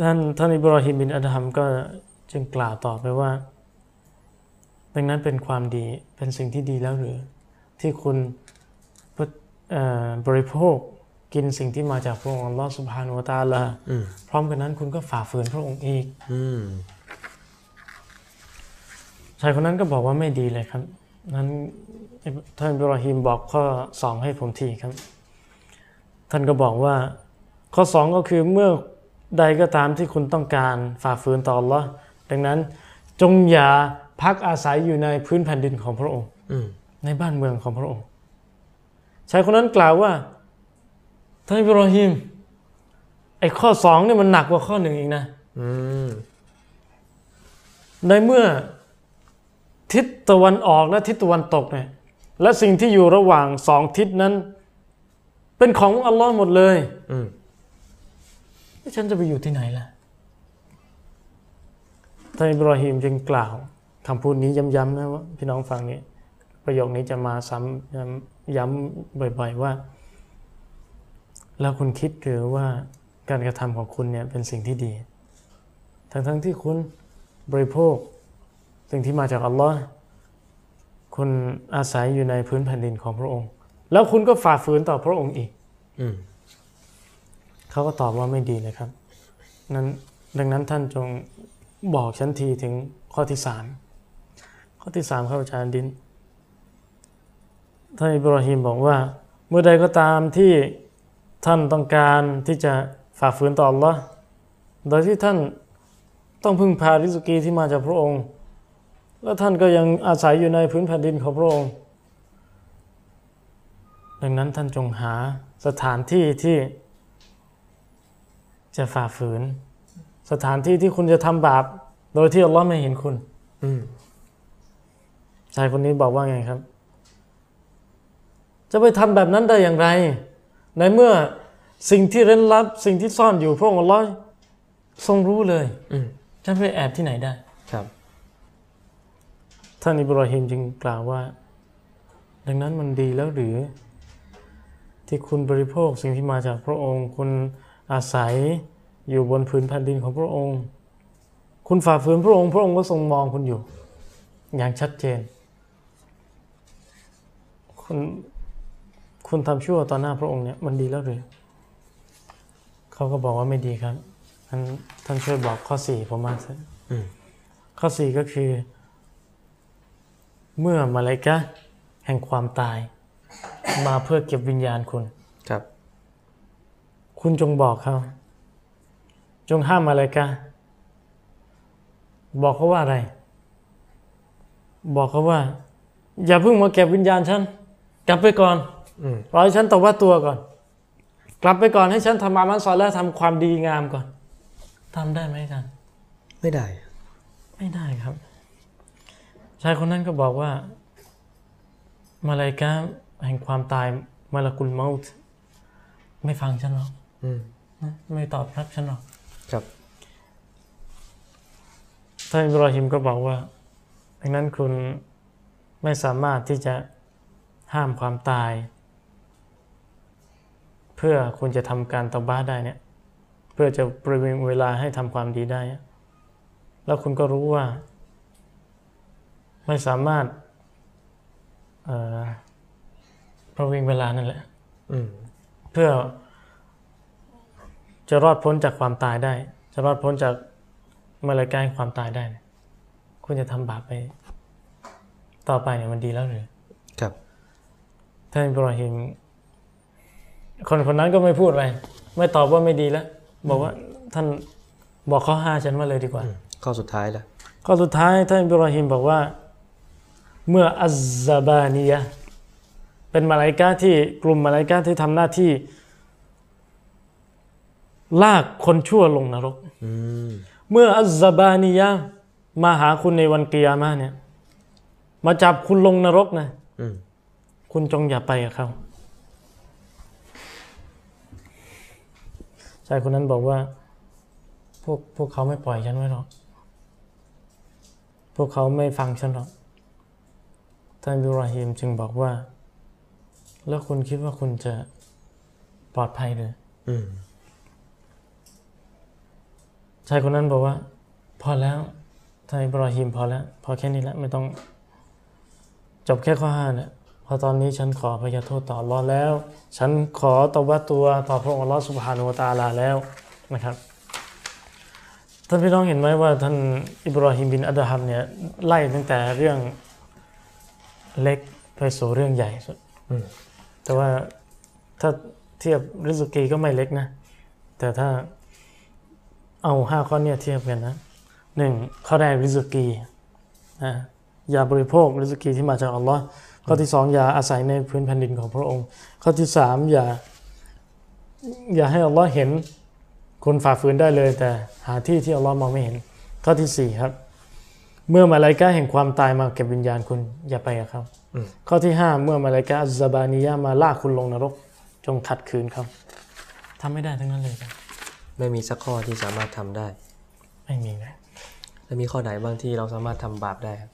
ท่านท่านอิบราฮิมบินอัดฮัมก็จึงกล่าวต่อไปว่า ดังนั้นเป็นความดีเป็นสิ่งที่ดีแล้วหรือ ที่คุณเอ่อ บริโภคกินสิ่งที่มาจากพระองค์อัลลอฮ์สุบฮานุวะตะอาลาอืมพร้อมกันนั้นคุณก็ฝ่าฝืนพระองค์อีกอืมชายคนนั้นก็บอกว่าไม่ดีเลยครับ นั้นท่านอิบราฮิมบอกข้อสองให้ผมทีครับ ท่านก็บอกว่า ข้อสองก็คือเมื่อใดก็ตามที่คุณต้องการฝ่าฝืนต่ออัลลอฮ์ดังนั้นจงอย่าพักอาศัยอยู่ในพื้นแผ่นดินของพระองค์อืมในบ้านเมืองของพระองค์ ชายคนนั้นกล่าวว่าท่านอิบราฮิมไอ้ข้อสองเนี่ยมันหนักกว่าข้อหนึ่งอีกนะอืมในเมื่อทิศตะวันออกและทิศตะวันตกเนี่ยและสิ่งที่อยู่ระหว่างสองทิศนั้น เป็นของอัลลอฮ์หมดเลยอืมแล้วฉันจะไปอยู่ที่ไหนล่ะท่านอิบราฮิมจึงกล่าวคำพูดนี้ย้ำๆนะว่าพี่น้องฟังนี้ ประโยคนี้จะมาซ้ำย้ำย้ำบ่อย ๆว่า แล้วคุณคิดหรือว่าการกระทำของคุณเนี่ยเป็นสิ่งที่ดี ทั้งๆที่คุณบริโภค สิ่งที่มาจากอัลลอฮ์คุณอาศัยอยู่ในพื้นแผ่นดินของพระองค์ แล้วคุณก็ฝ่าฝืนต่อพระองค์อีกอืมเขาก็ตอบว่าไม่ดีเลยครับนั้นดังนั้นท่านจงบอกฉันทีถึงข้อที่สามข้อที่สามครับอาจารย์ดิน ท่านอิบราฮิมบอกว่า เมื่อใดก็ตามที่ท่านต้องการที่จะฝ่าฝืนต่อ Allah โดยที่ท่านต้องพึ่งพาริสุกีที่มาจากพระองค์ และท่านก็ยังอาศัยอยู่ในพื้นแผ่นดินของพระองค์ ดังนั้นท่านจงหาสถานที่ที่จะฝ่าฝืน สถานที่ที่คุณจะทำบาป โดยที่อัลลอฮ์ไม่เห็นคุณอืมชายคนนี้บอกว่าไงครับ จะไปทำแบบนั้นได้อย่างไร ในเมื่อสิ่งที่เร้นลับ สิ่งที่ซ่อนอยู่พระองค์อัลลอฮ์ทรงรู้เลยอืมจะไปแอบที่ไหนได้ครับ ท่านอิบราฮิมจึงกล่าวว่า ดังนั้นมันดีแล้วหรือ ที่คุณบริโภคสิ่งที่มาจากพระองค์ คุณอาศัยอยู่บนพื้นแผ่นดินของพระองค์ คุณฝ่าฝืนพระองค์พระองค์ก็ทรงมองคุณอยู่ อย่างชัดเจน คุณ คุณทำชั่วต่อหน้าพระองค์เนี่ยมันดีแล้วหรือเขาก็บอกว่าไม่ดีครับท่านท่านช่วยบอกข้อสี่ผมมาสิอืมข้อสี่ก็คือ เมื่อมาลายกะห์แห่งความตาย มาเพื่อเก็บวิญญาณคุณครับ คุณจงบอกเขาจงห้ามมาลายกะห์บอกเขาว่าอะไร บอกเขาว่า อย่าเพิ่งมาเก็บวิญญาณฉันกลับไปก่อนอืม รอให้ฉันตว่าตัวก่อน กลับไปก่อนให้ฉันทำอามันซอลและทำความดีงามก่อนทำได้ไหมอาจารย์ไม่ได้ ไม่ได้ครับ ชายคนนั้นก็บอกว่า มาลายกาแห่งความตายมาลากุลเมาต์ไม่ฟังฉันหรอกอืมนะไม่ตอบรับฉันหรอกครับท่านอิบราฮิมก็บอกว่าดังนั้นคุณไม่สามารถที่จะห้ามความตาย เพื่อคุณจะทำการตอบ้าได้เนี่ย เพื่อจะประวิงเวลาให้ทำความดีได้ แล้วคุณก็รู้ว่า ไม่สามารถเอ่อประวิงเวลานั่นแหละอืมเพื่อ จะรอดพ้นจากความตายได้ จะรอดพ้นจากมาลายกาแห่งความตายได้เนี่ยคุณจะทำบาปไป ต่อไปเนี่ยมันดีแล้วหรือครับท่านอิบราฮิม คนคนนั้นก็ไม่พูดอะไร ไม่ตอบว่าไม่ดีแล้ว บอกว่าท่านบอกข้อห้าฉันมาเลยดีกว่า ข้อสุดท้ายแล้วข้อสุดท้ายท่านอิบราฮิมบอกว่า เมื่ออัซซาบานียะเป็นมาลายกาที่กลุ่มมาลายกาที่ทำหน้าที่ ลากคนชั่วลงนรกอืมเมื่ออัซซาบานียะมาหาคุณในวันกิยามะห์เนี่ย มาจับคุณลงนรกนะอืมคุณจงอย่าไปกับเขา ชายคนนั้นบอกว่า พวกพวกเขาไม่ปล่อยฉันไว้หรอก พวกเขาไม่ฟังฉันหรอก ท่านอิบราฮิมจึงบอกว่า แล้วคุณคิดว่าคุณจะปลอดภัยหรืออืมชายคนนั้นบอกว่า พอแล้วท่านอิบราฮิมพอแล้ว พอแค่นี้แล้วไม่ต้อง จบแค่ข้อห้าเนี่ย เพอตอนนี้ฉันขอพยโทษต่ออัลลอฮ์แล้ว ฉันขอตบัตตัวต่อพระองค์อัลลอฮ์สุบฮานุวะตาลาแล้วนะครับ ท่านพี่น้องเห็นไหมว่าท่านอิบราฮิมบินอัดฮัมเนี่ยไล่ตั้งแต่เรื่องเล็กไปสู่เรื่องใหญ่สุดแต่ว่าถ้าเทียบริสกีก็ไม่เล็กนะ แต่ถ้าเอาห้าข้อเนี่ยเทียบกันนะหนึ่งข้อแรกริสกีนะอย่าบริโภคริสกีที่มาจากอัลลอฮ์ ข้อที่สองอย่าอาศัยในพื้นแผ่นดินของพระองค์ ข้อที่สามอย่าอย่าให้อัลลอฮ์เห็นคนฝ่าฝืนได้เลย แต่หาที่ที่อัลลอฮ์มองไม่เห็น ข้อที่สี่ครับ เมื่อมาลายกาแห่งความตายมาเก็บวิญญาณคุณอย่าไปกับเขาอืมข้อที่ห้าเมื่อมาลายกาอัซซาบานียะมาลากคุณลงนรก จงขัดขืนเขาทำไม่ได้ทั้งนั้นเลยครับไม่มีสักข้อที่สามารถทำได้ ไม่มีนะแล้วมีข้อไหนบ้างที่เราสามารถทำบาปได้ครับ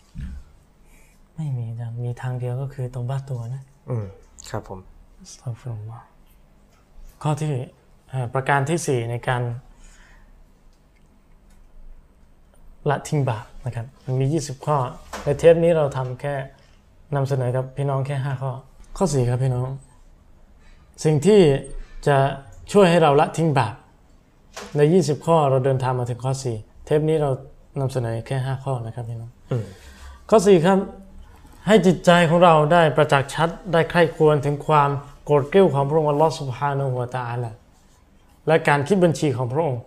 ไม่มีนะมีทางเดียวก็คือตรงบ้าตัวนะ อืม ครับผมอัสตัฆฟิรุลลอฮ์ข้อที่เอ่อประการที่สี่ในการละทิ้งบาปนะครับมันมี 20 ข้อ ในเทปนี้เราทำแค่นำเสนอครับพี่น้องแค่ 5 ข้อ ข้อ 4 ครับพี่น้อง สิ่งที่จะช่วยให้เราละทิ้งบาปใน 20 ข้อเราเดินทางมาถึงข้อ 4 เทปนี้เรานำเสนอแค่ 5 ข้อนะครับพี่น้องอืมข้อ 4 ครับ ให้จิตใจของเราได้ประจักษ์ชัดได้ใคร่ควรถึงความโกรธเกรี้ยวของพระองค์อัลลอฮฺสุบฮานาหูวะตะอาลาและการคิดบัญชีของพระองค์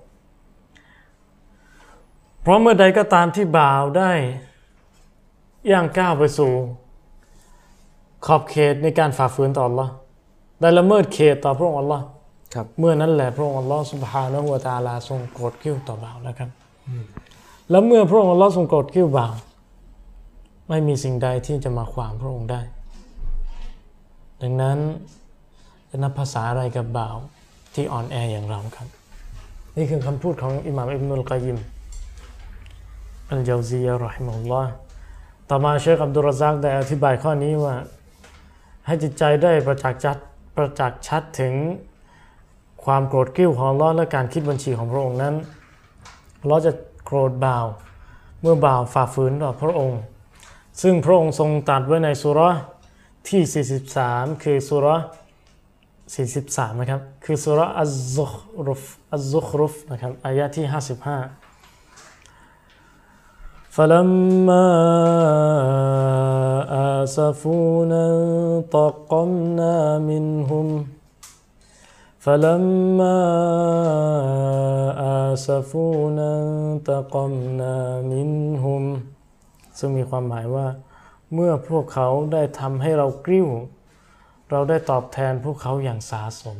เพราะเมื่อใดก็ตามที่บ่าวได้ย่างก้าวไปสู่ ขอบเขตในการฝ่าฝืนต่อ Allah ได้ละเมิดเขตต่อพระองค์ Allah ครับเมื่อนั้นแหละพระองค์ Allah สุบฮานะฮูวะตะอาลาทรงโกรธเกรี้ยวต่อบ่าวแล้วครับ แล้วเมื่อพระองค์ Allah ทรงโกรธเกรี้ยวบ่าว ไม่มีสิ่งใดที่จะมาขวางพระองค์ได้ ดังนั้นจะนับภาษาอะไรกับบ่าวที่อ่อนแออย่างเราครับ นี่คือคำพูดของอิหม่ามอิบนุลกอยยิมอัลเจาซียะรอฮิมุลลอฮ์ต่อมาเชคอับดุลรซักได้อธิบายข้อนี้ว่า ให้จิตใจได้ประจักษ์ชัดประจักษ์ชัดถึงความโกรธกิ้วของลอและการคิดบัญชีของพระองค์นั้นลอจะโกรธบ่าว เมื่อบ่าวฝ่าฝืนต่อพระองค์ ซึ่งพระองค์ทรงตรัดไว้ในสุราะห์ที่ 43 คือสุราะห์43 นะครับ คือสุราะห์อัซซุครุฟอัซซุครุฟนะครับอายะที่ 55 فلما آسفونا انتقمنا منهم فلما آسفونا انتقمنا منهم ซึ่งมีความหมายว่า เมื่อพวกเขาได้ทำให้เรากริ้ว เราได้ตอบแทนพวกเขาอย่างสาสม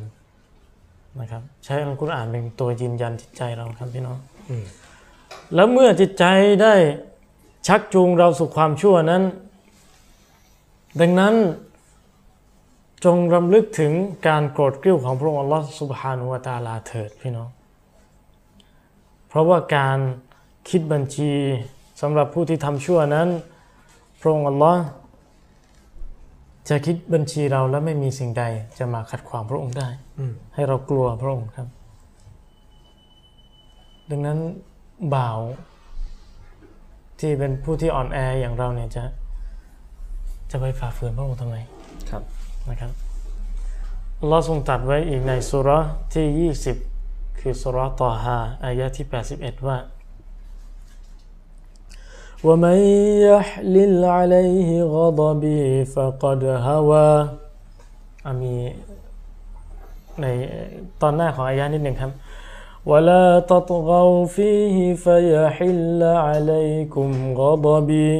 นะครับ ใช้อัลกุรอานเป็นตัวยืนยันจิตใจเราครับพี่น้องแล้วเมื่อจิตใจได้ชักจูงเราสู่ความชั่วนั้น ดังนั้นจงรำลึกถึงการโกรธกริ้วของพระองค์อัลลอฮฺสุบฮานุวะตะอาลาเถิดพี่น้อง เพราะว่าการคิดบัญชี สำหรับผู้ที่ทำชั่วนั้นพระองค์อัลลอฮ์จะคิดบัญชีเราและไม่มีสิ่งใดจะมาขัดขวางพระองค์ได้อืมให้เรากลัวพระองค์ครับ ดังนั้นบ่าว ที่เป็นผู้ที่อ่อนแออย่างเราเนี่ยจะ จะไปฝ่าฝืนพระองค์ทำไมครับนะครับอัลลอฮ์ทรงตรัสไว้อีกในสุราะห์ที่ 20 คือสุราะห์ตอฮาอายะที่ 81 ว่า ومن يحلل عليه غضبي فقد هوى อ่ะมีในตอนหน้าของอายะนิดหนึ่งครับ ولا تطغوا فيه فيحل عليكم غضبي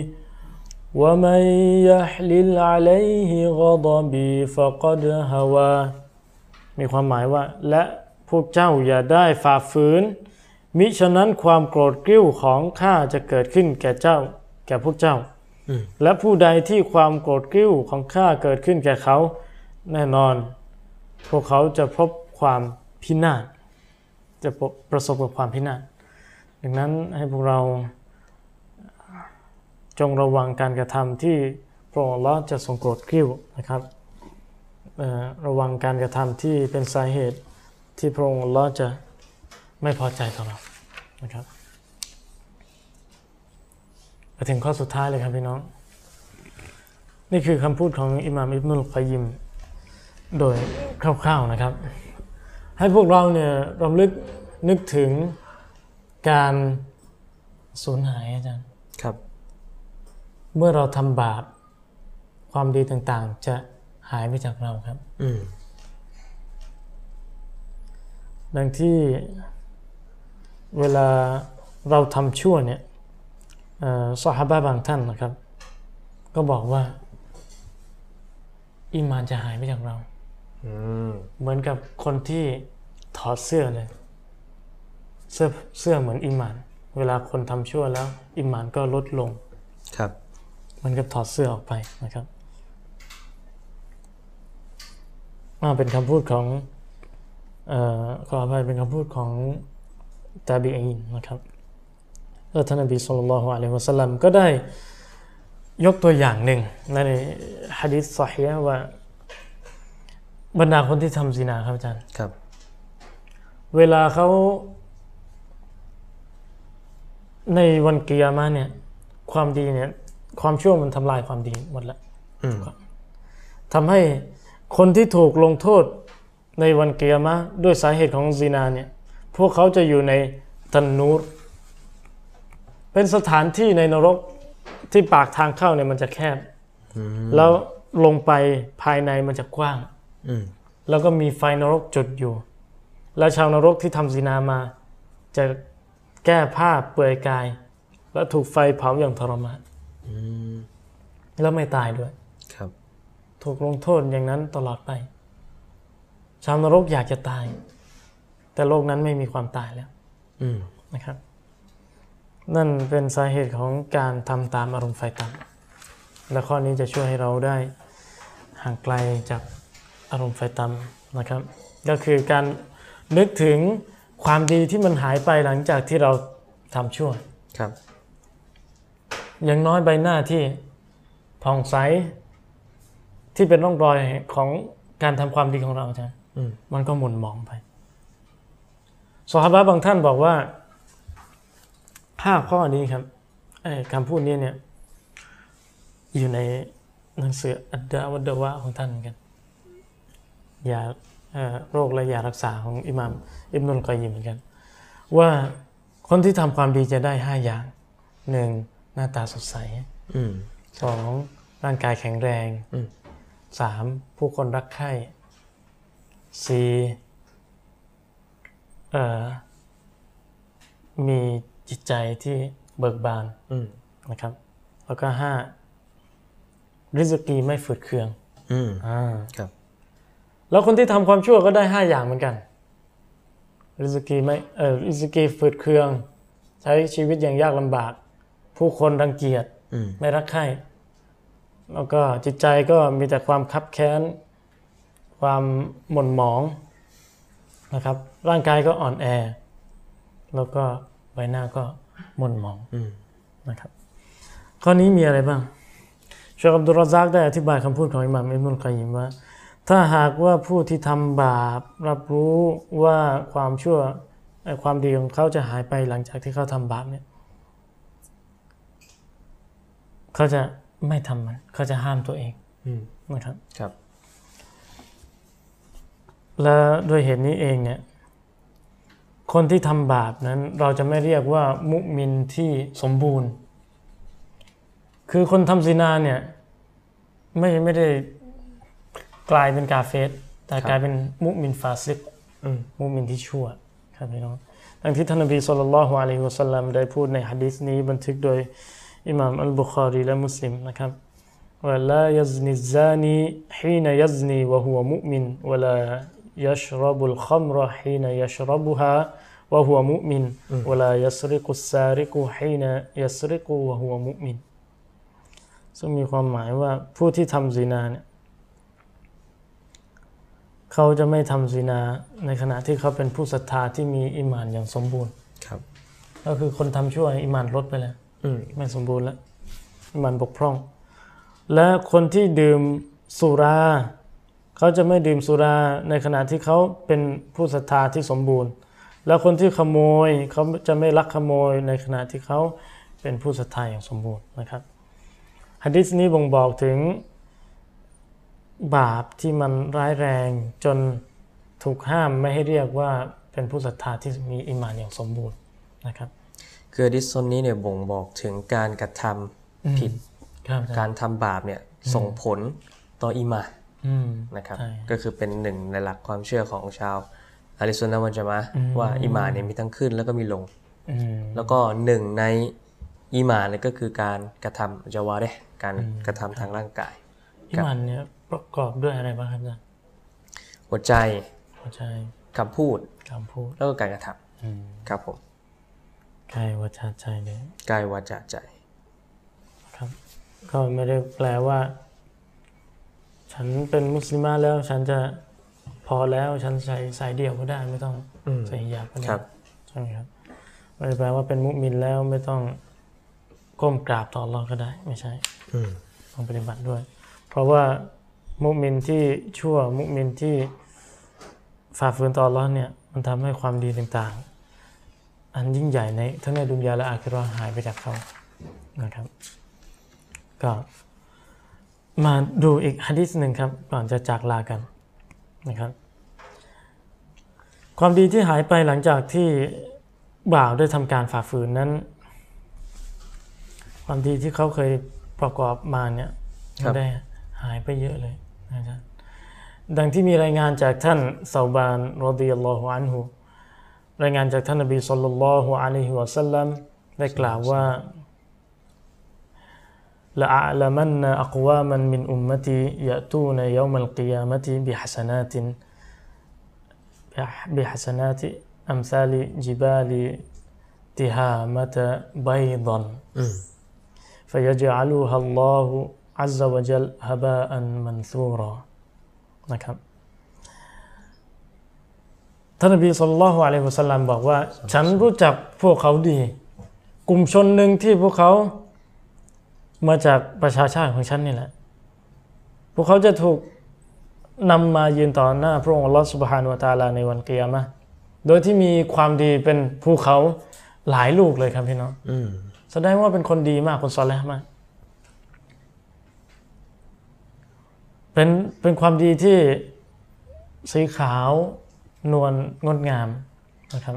ومن يحلل عليه غضبي فقد هوى มีความหมายว่า และพวกเจ้าอย่าได้ฝ่าฝืน มิฉะนั้นความโกรธกริ้วของข้าจะเกิดขึ้นแก่เจ้า แก่พวกเจ้าอืมและผู้ใดที่ความโกรธกริ้วของข้าเกิดขึ้นแก่เขา แน่นอน พวกเขาจะพบความพินาศจะพบประสบกับความพินาศดังนั้นให้พวกเราจงระวังการกระทำที่พระองค์อัลเลอฮ์จะทรงโกรธกริ้วนะครับเอ่อระวังการกระทำที่เป็นสาเหตุที่พระองค์อัลเลอฮ์จะ ไม่พอใจต่อเรานะครับมาถึงข้อสุดท้ายเลยครับพี่น้อง นี่คือคำพูดของอิหม่ามอิบนุลกอยยิม โดยคร่าวๆนะครับ ให้พวกเราเนี่ยรำลึกนึกถึงการสูญหายอาจารย์ ครับ เมื่อเราทำบาปความดีต่างๆ จะหายไปจากเราครับ อืมดังที่ เวลาเราทำชั่วเนี่ยเอ่อซอฮาบะบางท่านนะครับ ก็บอกว่าอีมานจะหายไปจากเราอืมเหมือนกับคนที่ถอดเสื้อเลย เสื้อเสื้อเหมือนอิมาน เวลาคนทำชั่วแล้ว อิมานก็ลดลง ครับเหมันกับถอดเสื้อออกไปนะครับอ่าเป็นคำพูดของเอ่อขออภัยเป็นคำพูดของ ตาบีอีนนะครับแล้วท่านนบีสุลต่านละฮ์อะลัยฮิวะสัลลัมก็ได้ยกตัวอย่างหนึ่งในฮะดิษซอฮีฮ์ว่าบรรดาคนที่ทำซินาครับอาจารย์ครับ เวลาเขาในวันกิยามะห์เนี่ย ความดีเนี่ย ความชั่วมันทำลายความดีหมดแล้วอืมทำให้คนที่ถูกลงโทษในวันกิยามะห์ด้วยสาเหตุของซีนาเนี่ย พวกเขาจะอยู่ในตันนูร เป็นสถานที่ในนรกที่ปากทางเข้าเนี่ยมันจะแคบอืมแล้วลงไปภายในมันจะกว้างอืมแล้วก็มีไฟนรกจุดอยู่ แล้วชาวนรกที่ทำซินามา จะแก้ผ้าเปลือยกาย แล้วถูกไฟเผาอย่างทรมานอืมแล้วไม่ตายด้วย ครับ ถูกลงโทษอย่างนั้นตลอดไป ชาวนรกอยากจะตาย แต่โลกนั้นไม่มีความตายแล้วอืมนะครับ นั่นเป็นสาเหตุของการทำตามอารมณ์ไฟต่ำและข้อนี้จะช่วยให้เราได้ห่างไกลจากอารมณ์ไฟต่ำนะครับ ก็คือการนึกถึงความดีที่มันหายไปหลังจากที่เราทำชั่วครับอย่างน้อยใบหน้าที่ผ่องใสที่เป็นร่องรอยของการทำความดีของเราใช่ไหมอืมมันก็หม่นหมองไป สหบะบางท่านบอกว่าห้าข้อนี้ครับไอ้คำพูดนี้เนี่ยอยู่ในหนังสืออัดดาวัดดาวะของท่านเหมือนกันยาเอ่อโรคและยารักษาของอิหม่ามอิบนุลกอยยิมเหมือนกัน ว่าคนที่ทำความดีจะได้ห้าอย่างหนึ่งหน้าตาสดใสอืมสองร่างกายแข็งแรงอืมสามผู้คนรักใคร่สี่เอ่อ มีจิตใจที่เบิกบานอืมนะครับ แล้วก็ห้าริสกีไม่ฝืดเคืองอืมอ่าครับ แล้วคนที่ทำความชั่วก็ได้ห้าอย่างเหมือนกันริสกีไม่เออริสกีฝืดเคือง ใช้ชีวิตอย่างยากลำบาก ผู้คนรังเกียจอืมไม่รักใคร่แล้วก็จิตใจก็มีแต่ความคับแค้น ความหม่นหมอง นะครับ ร่างกายก็อ่อนแอ แล้วก็ใบหน้าก็หม่นหมองอืมนะครับ ข้อนี้มีอะไรบ้างชาอับดุลรอซักได้อธิบายคำพูดของอิหม่ามอิบนุลกอยยิมว่า ถ้าหากว่าผู้ที่ทำบาป รับรู้ว่าความชั่วเอ่อความดีของเขาจะหายไปหลังจากที่เขาทำบาปเนี่ยเขาจะไม่ทำมัน เขาจะห้ามตัวเองอืมนะครับครับ และด้วยเหตุนี้เองเนี่ยคนที่ทำบาปนั้นเราจะไม่เรียกว่าمؤمن ที่สมบูรณ์ คือคนทำزناเนี่ยไม่ไม่ได้กลายเป็นكافر แต่ครับกลายเป็นمؤمن فاسقอืมمؤمن ที่ชั่วครับพี่น้องดังที่ท่านนบีصلى الله عليه وسلمได้พูดในฮะดีษนี้บันทึกโดยอิหม่ามอัลบุคารีและมุสลิมนะครับว่าلا يزني الزاني حين يزني وهو مؤمن ولا يشرب الخمر حين يشربها وهو مؤمن ولا يسرق السارق حين يسرق وهو مؤمن ซึ่งมีความหมายว่าผู้ที่ทำซินาเนี่ยเขาจะไม่ทำซินาในขณะที่เขาเป็นผู้ศรัทธาที่มีอิมานอย่างสมบูรณ์ครับก็คือคนทำชั่วอิมานลดไปแล้วอืมไม่สมบูรณ์แล้วอิมานบกพร่อง และคนที่ดื่มสุรา เขาจะไม่ดื่มสุราในขณะที่เขาเป็นผู้ศรัทธาที่สมบูรณ์ แล้วคนที่ขโมยเขาจะไม่ลักขโมยในขณะที่เขาเป็นผู้ศรัทธาอย่างสมบูรณ์นะครับฮะดิษนี้บ่งบอกถึงบาปที่มันร้ายแรงจนถูกห้ามไม่ให้เรียกว่าเป็นผู้ศรัทธาที่มีอิมานอย่างสมบูรณ์นะครับคือดิสซนนี้เนี่ยบ่งบอกถึงการกระทำผิดครับการทำบาปเนี่ยส่งผลต่ออีหมานอืม นะครับใช่ก็คือเป็นหนึ่งในหลักความเชื่อของชาวอาลิซุนนะฮ์วันจะมาะห์ว่าอีหมานเนี่ยมีทั้งขึ้นแล้วก็มีลงอืมแล้วก็หนึ่งในอีหมานเนี่ยก็คือการกระทำจาวาเรห์การกระทำทางร่างกายอิมานเนี่ยประกอบด้วยอะไรบ้างครับอาจารย์หัวใจหัวใจคำพูดคำพูดแล้วก็การกระทอืมำครับผมกายวาจาใจเลยกายวาจาใจ ครับ ก็ไม่ได้แปลว่า ฉันเป็นมุสลิมาแล้วฉันจะพอแล้วฉันใส่สายเดี่ยวก็ได้ไม่ต้องอืมใส่ฮิญาบก็ได้ครับใช่ไหมครับไม่ได้แปลว่าเป็นมุมินแล้วไม่ต้องก้มกราบต่ออัลลอฮ์ก็ได้ ไม่ใช่อืมต้องปฏิบัติด้วย เพราะว่ามุมินที่ชั่วมุมินที่ฝ่าฝืนต่ออัลลอฮ์เนี่ย มันทำให้ความดีต่างๆ อันยิ่งใหญ่ในทั้งในดุนยาและอาคิเราะห์หายไปจากเขานะครับ ก็ มาดูอีกฮะดิษหนึ่งครับ ก่อนจะจากลากันนะครับ ความดีที่หายไปหลังจากที่บ่าวได้ทำการฝ่าฝืนนั้น ความดีที่เขาเคยประกอบมาเนี่ยครัมันบได้หายไปเยอะเลยนะครับดังที่มีรายงานจากท่านซาบานรดิยัลลอฮุอันฮุรายงานจากท่านนบีสุลต่านละฮุอะลัยฮิวะสัลลัมได้กล่าวว่า لأعلمن أقواما من أمتي يأتون يوم القيامة بحسنات بحسنات أمثال جبال تهامة بيضا อืม فيجعلها الله عز وجل هباء منثورا นะครับท่านนบีสุลต่านละฮ์อะลัยฮิวะสัลลัมบอกว่า ฉันรู้จักพวกเขาดี กลุ่มชนหนึ่งที่พวกเขา มาจากประชาชาติของฉันนี่แหละ พวกเขาจะถูกนำมายืนต่อหน้าพระองค์อัลลอฮฺสุบฮานุวะตะอาลาในวันเกียามะห์โดยที่มีความดีเป็นภูเขาหลายลูกเลยครับพี่น้องอืมแสดงว่าเป็นคนดีมากคนซอลแลห์มาก เป็นเป็นความดีที่สีขาวนวลงดงามนะครับ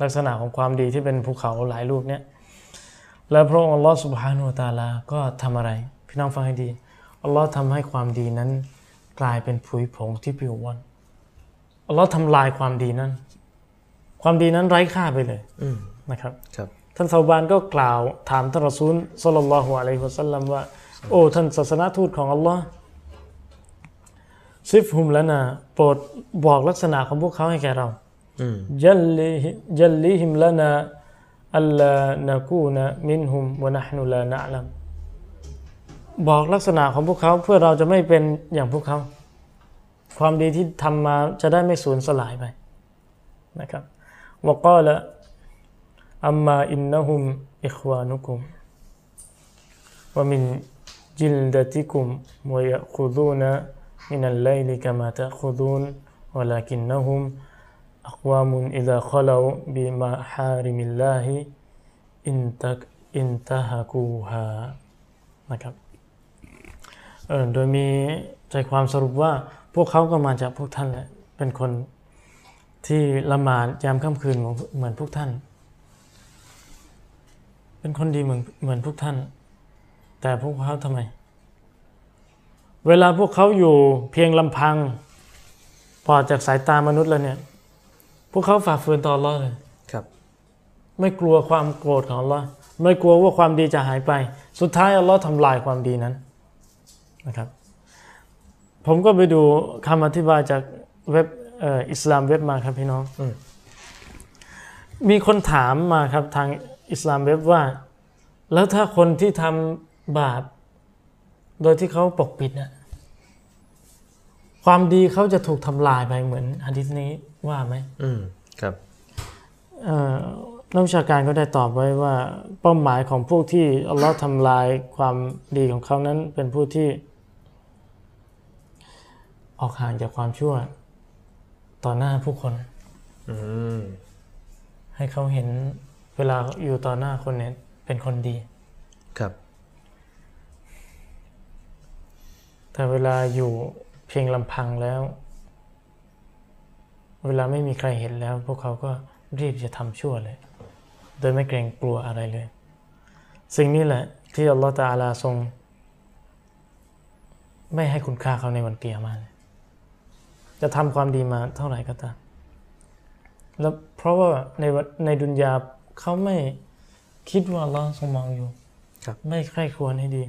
ลักษณะของความดีที่เป็นภูเขาหลายลูกเนี่ย แล้วพระองค์อัลลอฮฺสุบฮานุวะตะอาลาก็ทำอะไร พี่น้องฟังให้ดี อัลลอฮ์ทำให้ความดีนั้น กลายเป็นผุยผงที่ปลิวว่อนอัลลอฮ์ทำลายความดีนั้น ความดีนั้นไร้ค่าไปเลยอืมนะครับครับท่านซาบานก็กล่าวถามท่านรอซูลสัลลัลลอฮุอะลัยฮิวะสัลลัมว่า โอ้ท่านศาสนทูตของอัลลอฮ์ซิฟฮุมแล้วนะโปรดบอกลักษณะของพวกเขาให้แก่เราอืมจัลลิจัลลิฮิมละนา อัลลานะกูนะมินฮุมวะนะฮนุลานะลัมบอกลักษณะของพวกเขาเพื่อเราจะไม่เป็นอย่างพวกเขา ความดีที่ทำมาจะได้ไม่สูญสลายไปนะครับวกาละอัมมาอินนะฮุมอิควานุกุมวะมินจิลดะติกุมวะยะคุดูนะมินัลไลลิกะมาตะคุดูนวะลากินนะฮุม أقوام إذا خلوا بمحارم الله انتك انتهكوها นะครับ เออโดยมีใจความสรุปว่าพวกเขาก็มาจากพวกท่านแหละเป็นคนที่ละหมาดยามค่ำคืนเหมือนเหมือนพวกท่าน เป็นคนดีเหมือนเหมือนพวกท่าน แต่พวกเขาทำไม เวลาพวกเขาอยู่เพียงลำพังปลอดจากสายตามนุษย์แล้วเนี่ย พวกเขาฝ่าฝืนต่ออัลเลอเลยครับ ไม่กลัวความโกรธของอัลลอฮ์ไม่กลัวว่าความดีจะหายไป สุดท้ายอัลลอฮ์ทำลายความดีนั้นนะครับ ผมก็ไปดูคำอธิบายจากเว็บเอ่ออิสลามเว็บมาครับพี่น้องอืมมีคนถามมาครับทางอิสลามเว็บว่า แล้วถ้าคนที่ทำบาป โดยที่เขาปกปิดนะ ความดีเขาจะถูกทำลายไปเหมือนฮะดิษนี้ว่าไหมอืมครับเอ่อนักวิชาการก็ได้ตอบไว้ว่าเป้าหมายของพวกที่อัลลอฮ์ทำลายความดีของเขานั้นเป็นผู้ที่ออกห่างจากความชั่ว ต่อหน้าผู้คนอืมให้เขาเห็นเวลาอยู่ต่อหน้าคนเนี่ยเป็นคนดี ครับ แต่เวลาอยู่ เพียงลำพังแล้ว เวลาไม่มีใครเห็นแล้ว พวกเขาก็รีบจะทำชั่วเลย โดยไม่เกรงกลัวอะไรเลย สิ่งนี้แหละที่อัลลอฮฺตาอาลาทรง ไม่ให้คุณค่าเขาในวันเกียรมาเลยจะทำความดีมาเท่าไหร่ก็ตามแล้วเพราะว่าในวันในดุนยาเขาไม่คิดว่าอัลลอฮ์ทรงมองอยู่ครับไม่ใคร่ครวญให้ดี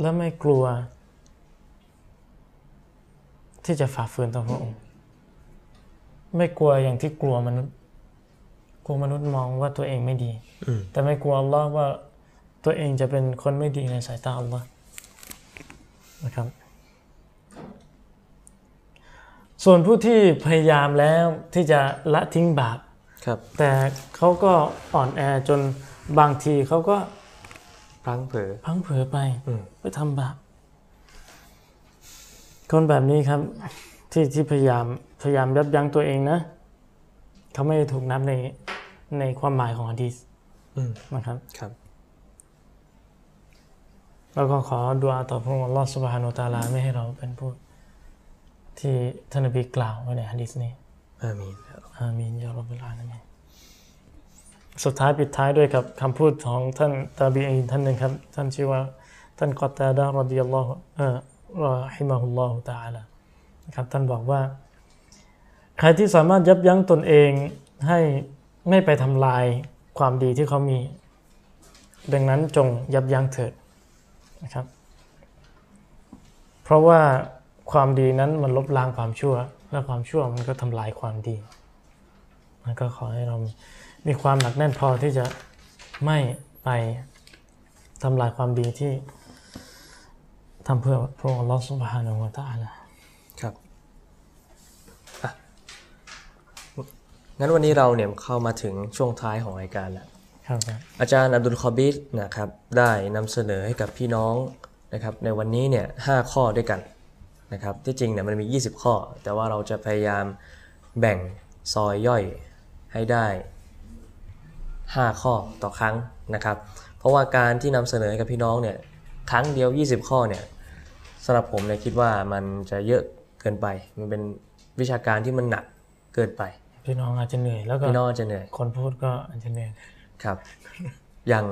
และไม่กลัว ที่จะฝ่าฝืนต่อพระองค์ ไม่กลัวอย่างที่กลัวมนุษย์ กลัวมนุษย์มองว่าตัวเองไม่ดีอืมแต่ไม่กลัวอัลลอฮ์ว่าตัวเองจะเป็นคนไม่ดีในสายตาอัลลอฮ์นะครับ ส่วนผู้ที่พยายามแล้วที่จะละทิ้งบาปครับ แต่เขาก็อ่อนแอจนบางทีเขาก็พลังเผลอพลังเผลอไปอืมไปทำบาป คนแบบนี้ครับที่ที่พยายามพยายามยับยั้งตัวเองนะเขาไม่ได้ถูกนับในในความหมายของฮะดีษอืมนะครับครับ แล้วก็ขอดุอาต่อพระองค์อัลลอฮฺสุบฮานุตะอาลาไม่ให้เราเป็นผู้ที่ท่านนบีกล่าวไว้ในฮะดีษนี้อามีนอามีนยารับบิลอาลามีนสุดท้ายปิดท้ายด้วยกับคำพูดของท่านตาบีอีนท่านหนึ่งครับ ท่านชื่อว่า ท่านกอตาดารอดิยัลลอฮุเอ่อ รอฮิมะฮุลลอฮุตะอาลานะครับท่านบอกว่า ใครที่สามารถยับยั้งตนเองให้ไม่ไปทำลายความดีที่เขามี ดังนั้นจงยับยั้งเถิดนะครับ เพราะว่าความดีนั้นมันลบล้างความชั่ว และความชั่วมันก็ทำลายความดี มันก็ขอให้เรามีความหนักแน่นพอที่จะไม่ไปทำลายความดีที่ ทำเพื่อพระองค์อัลลอฮฺสุบฮานะฮูวะตะอาลาครับอะงั้นวันนี้เราเนี่ยเข้ามาถึงช่วงท้ายของรายการแล้วครับอาจารย์อับดุลคอบิดนะครับได้นำเสนอให้กับพี่น้องนะครับในวันนี้เนี่ยหข้อด้วยกันนะครับที่จริงเนี่ยมันมี 20 ข้อ แต่ว่าเราจะพยายามแบ่งซอยย่อยให้ได้ 5 ข้อต่อครั้งนะครับ เพราะว่าการที่นำเสนอให้กับพี่น้องเนี่ยครั้งเดียว 20 ข้อเนี่ย สำหรับผมเนี่ยคิดว่ามันจะเยอะเกินไป มันเป็นวิชาการที่มันหนักเกินไปพี่น้องอาจจะเหนื่อยแล้วก็พี่น้องอาจจะเหนื่อยคนพูดก็อาจจะเหนื่อยครับ อย่าง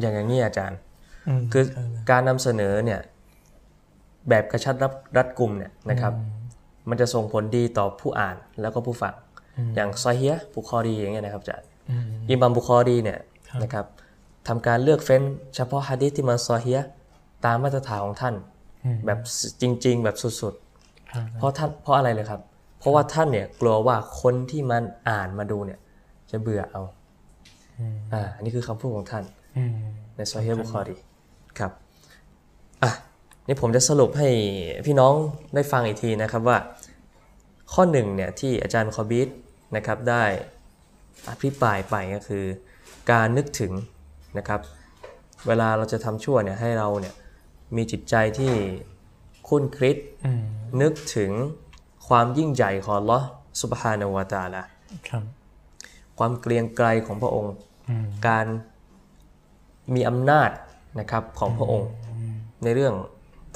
อย่างอย่างนี้อาจารย์มคือเออการนำเสนอเนี่ย แบบกระชับรัดรัดกลุ่มเนี่ยนะครับ มันจะส่งผลดีต่อผู้อ่านแล้วก็ผู้ฟัง อย่างซอฮียะห์บุคอรีอย่างเงี้ยนะครับอาจารย์อืมอิมามบุคอรีเนี่ยครับนะครับทำการเลือกเฟ้น เฉพาะฮะดีษที่มันซอฮียะห์ตามมาตรฐานของท่านอืม แบบจริง ๆ แบบสุดครับๆเพราะท่านเพราะอะไรเลยครับ เพราะว่าท่านเนี่ยกลัวว่าคนที่มันอ่านมาดูเนี่ย จะเบื่อเอาอ่าอันนี้คือคำพูดของท่านอืมในซอฮีฮ์บุคอรีครับอะนี่ผมจะสรุปให้พี่น้องได้ฟังอีกทีนะครับว่า ข้อหนึ่งเนี่ยที่อาจารย์คอบิดนะครับได้อภิปรายไปก็คือ การนึกถึงนะครับ เวลาเราจะทำชั่วเนี่ยให้เราเนี่ย มีจิตใจที่คุ้นคิดอืมนึกถึงความยิ่งใหญ่ของอัลลอฮ์สุบฮานาวะตะอาลาครับความเกรียงไกรของพระองค์อืมการมีอำนาจนะครับของพระองค์ในเรื่อง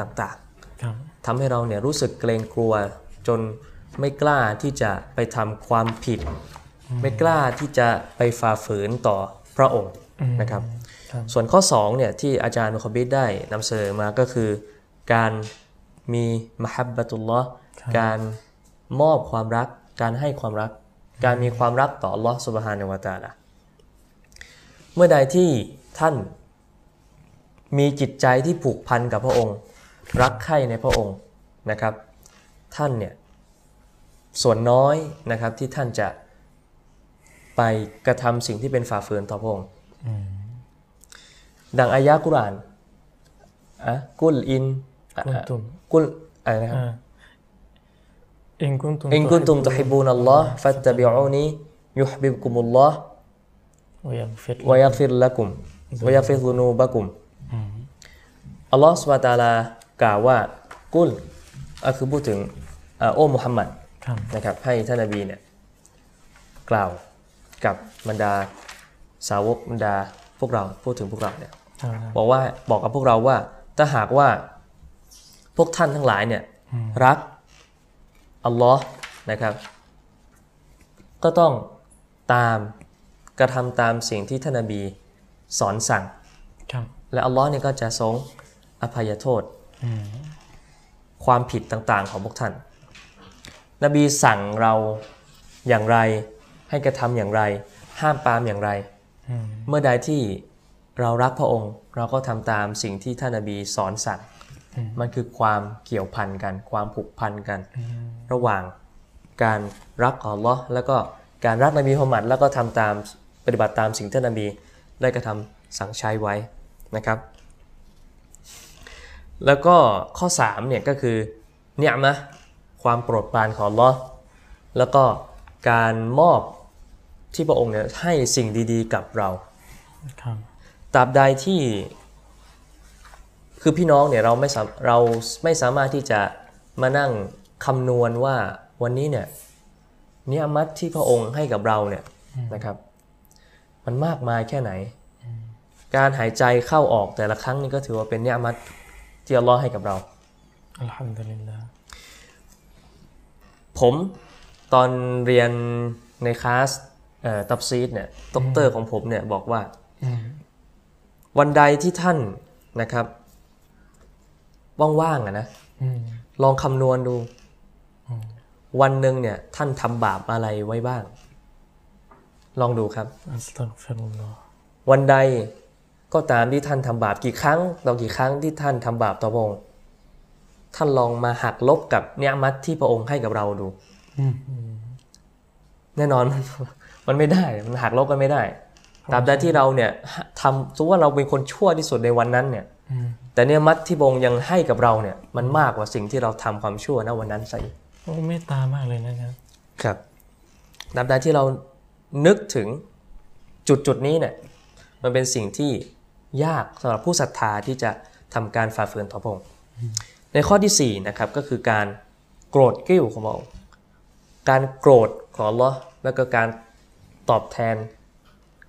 ต่างครับๆทำให้เราเนี่ยรู้สึกเกรงกลัวจนไม่กล้าที่จะไปทำความผิด ไม่กล้าที่จะไปฝ่าฝืนต่อพระองค์นะครับครับ ส่วนข้อ2เนี่ยที่อาจารย์มุคบิดได้นำเสนอมาก็คือ การมีมหับบะตุลลอฮ์การมอบความรัก การให้ความรัก การมีความรักต่อ Allah Subhanahu wa Taala เมื่อใดที่ท่านมีจิตใจที่ผูกพันกับพระองค์ รักใคร่ในพระองค์นะครับ ท่านเนี่ยส่วนน้อยนะครับที่ท่านจะไปกระทำสิ่งที่เป็นฝ่าฝืนต่อพระองค์ ดังอายะกุรอานอะกุลอินอะกุนตุมกุลอะไรนะครับอ่าอินกุนตุมอินกุนตุมตุฮิบูนัลลอฮ์ฟัตตะบิอูนียุฮบิบกุมุลลอฮ์วยัฟิรวะยักฟิรละกุมวะยักฟิรซุนูบะกุมอัลลอฮ์สุบฮาตะอาลากล่าวว่ากุลก็คือพูดถึงอ่าโอ้มุฮัมมัดครับนะครับให้ท่านนบีเนี่ยกล่าวกับบรรดาสาวกบรรดาพวกเราพูดถึงพวกเราเนี่ยอ่า บอกว่าบอกกับพวกเราว่า ถ้าหากว่าพวกท่านทั้งหลายเนี่ยรักอัลลอฮ์นะครับ ก็ต้องตามกระทำตามสิ่งที่ท่านนบีสอนสั่งครับและอัลลอฮ์เนี่ยก็จะทรงอภัยโทษความผิดต่างๆของพวกท่าน นบีสั่งเราอย่างไร ให้กระทำอย่างไร ห้ามปรามอย่างไร เมื่อใดที่ เรารักพระองค์เราก็ทำตามสิ่งที่ท่านนบีสอนสั่งมันคือความเกี่ยวพันกัน ความผูกพันกัน ระหว่างการรักอัลลอฮ์แล้วก็การรักนบีมุฮัมมัดแล้วก็ทำตามปฏิบัติตามสิ่งที่ท่านนบีได้กระทำสั่งใช้ไว้นะครับ แล้วก็ข้อ3เนี่ยก็คือเนี่ยมะห์ความโปรดปรานของอัลลอฮ์แล้วก็การมอบที่พระองค์เนี่ยให้สิ่งดีๆกับเราครับ ตราบใดที่ คือพี่น้องเนี่ยเราไม่สามเราไม่สามารถที่จะมานั่งคำนวณว่าวันนี้เนี่ยเนียะอ์มัตที่พระองค์ให้กับเราเนี่ยนะครับ มันมากมายแค่ไหน การหายใจเข้าออกแต่ละครั้งนี่ก็ถือว่าเป็นเนียะอ์มัตที่อัลลอฮ์ให้กับเราالحمد للهผมตอนเรียนในคลาสเอ่อตัฟซีรเนี่ยด็อกเตอร์ของผมเนี่ยบอกว่า วันใดที่ท่านนะครับว่างๆอะนะอืมลองคำนวณดู วันหนึ่งเนี่ย ท่านทำบาปอะไรไว้บ้าง ลองดูครับอัสตัฆฟิรุลลอฮ์วันใดก็ตามที่ท่านทำบาปกี่ครั้งต่อกี่ครั้งที่ท่านทำบาปต่อพระองค์ท่านลองมาหักลบกับเนียมัตที่พระองค์ให้กับเราดูอืมแน่นอนมันมันไม่ได้ มันหักลบกันไม่ได้ ตราบใดที่เราเนี่ยทำสมมติว่าเราเป็นคนชั่วที่สุดในวันนั้นเนี่ยอืมแต่เนี่ยมัดที่พระองค์ยังให้กับเราเนี่ย มันมากกว่าสิ่งที่เราทำความชั่วนะวันนั้นซะอีกโอ้เมตตามากเลยนะครับ ครับตราบใดที่เรานึกถึงจุดจุดๆนี้เนี่ย มันเป็นสิ่งที่ยากสำหรับผู้ศรัทธาที่จะทำการฝ่าฝืนต่อพระองค์ในข้อที่4นะครับก็คือการโกรธกริ้วของพระองค์การโกรธของอัลลอฮ์แล้วก็การตอบแทน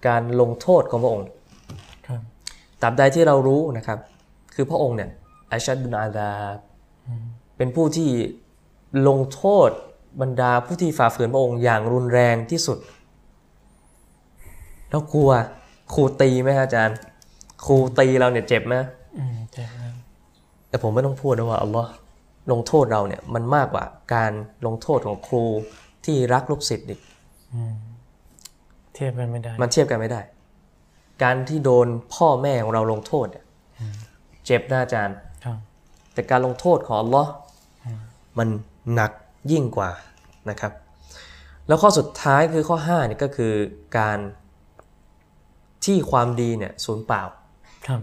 การลงโทษของพระองค์ครับตราบใดที่เรารู้นะครับ คือพระองค์เนี่ยอัชชัดดุนอาดาบเป็นผู้ที่ลงโทษบรรดาผู้ที่ฝ่าฝืนพระองค์อย่างรุนแรงที่สุดแล้วกลัวครูตีไหมครับอาจารย์ ครูตีเราเนี่ยเจ็บไหมอืมเจ็บนะแต่ผมไม่ต้องพูดนะว่าอัลลอฮ์ลงโทษเราเนี่ยมันมากกว่าการลงโทษของครูที่รักลูกศิษย์อีก เทียบกันไม่ได้ มันเทียบกันไม่ได้ การที่โดนพ่อแม่ของเราลงโทษเนี่ยเจ็บนะอาจารย์ครับแต่การลงโทษของอัลลอฮ์มันหนักยิ่งกว่านะครับ แล้วข้อสุดท้ายคือข้อ5เนี่ยก็คือการที่ความดีเนี่ยสูญเปล่าครับ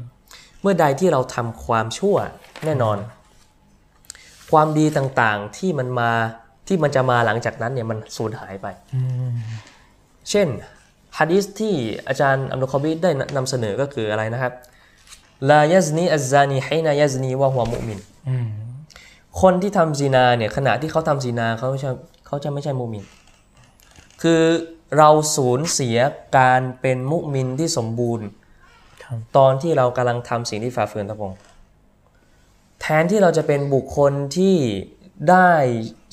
เมื่อใดที่เราทำความชั่วแน่นอน ความดีต่างๆที่มันมาที่มันจะมาหลังจากนั้นเนี่ยมันสูญหายไปอืมเช่น ฮะดีษที่อาจารย์อัมรุคอบีได้นำเสนอก็คืออะไรนะครับลายซนีอัซซานีให้นายซนีวะหัวมุมินอืมคนที่ทำซีนาเนี่ยขณะที่เขาทำซีนาเขาจะเขาจะไม่ใช่มุมิน คือเราสูญเสียการเป็นมุมินที่สมบูรณ์ครับตอนที่เรากำลังทำสิ่งที่ฝ่าฝืนต่อพระองค์แทแทนที่เราจะเป็นบุคคลที่ได้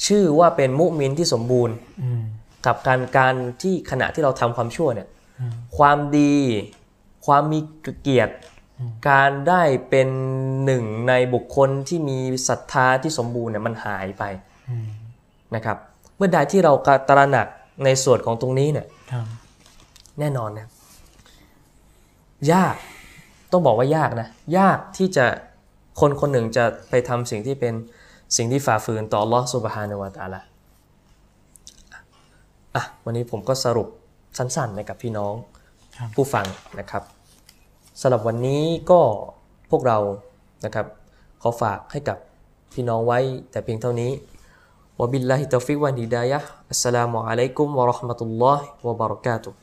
ชื่อว่าเป็นมุมินที่สมบูรณ์อืม กับการการที่ขณะที่เราทำความชั่วเนี่ยอืมความดีความมีเกียรติการได้เป็นหนึ่งในบุคคลที่มีศรัทธาที่สมบูรณ์เนี่ยมันหายไปอืมนะครับ เมื่อใดที่เรากระตระหนักในส่วนของตรงนี้เนี่ยครับแน่นอนนะยากต้องบอกว่ายากนะ ยากที่จะคนคนหนึ่งจะไปทำสิ่งที่เป็นสิ่งที่ฝ่าฝืนต่อ Allah Subhanahu wa Taala อะวันนี้ผมก็สรุปสั้นๆนะครับพี่น้องครับผู้ฟังนะครับสำหรับวันนี้ก็พวกเรานะครับขอฝากให้กับพี่น้องไว้แต่เพียงเท่านี้วะบิลลาฮิตอฟิกวันฮิดายะฮ์อัสสลามุอะลัยกุมวะเราะห์มะตุลลอฮิวะบะเราะกาตุฮ์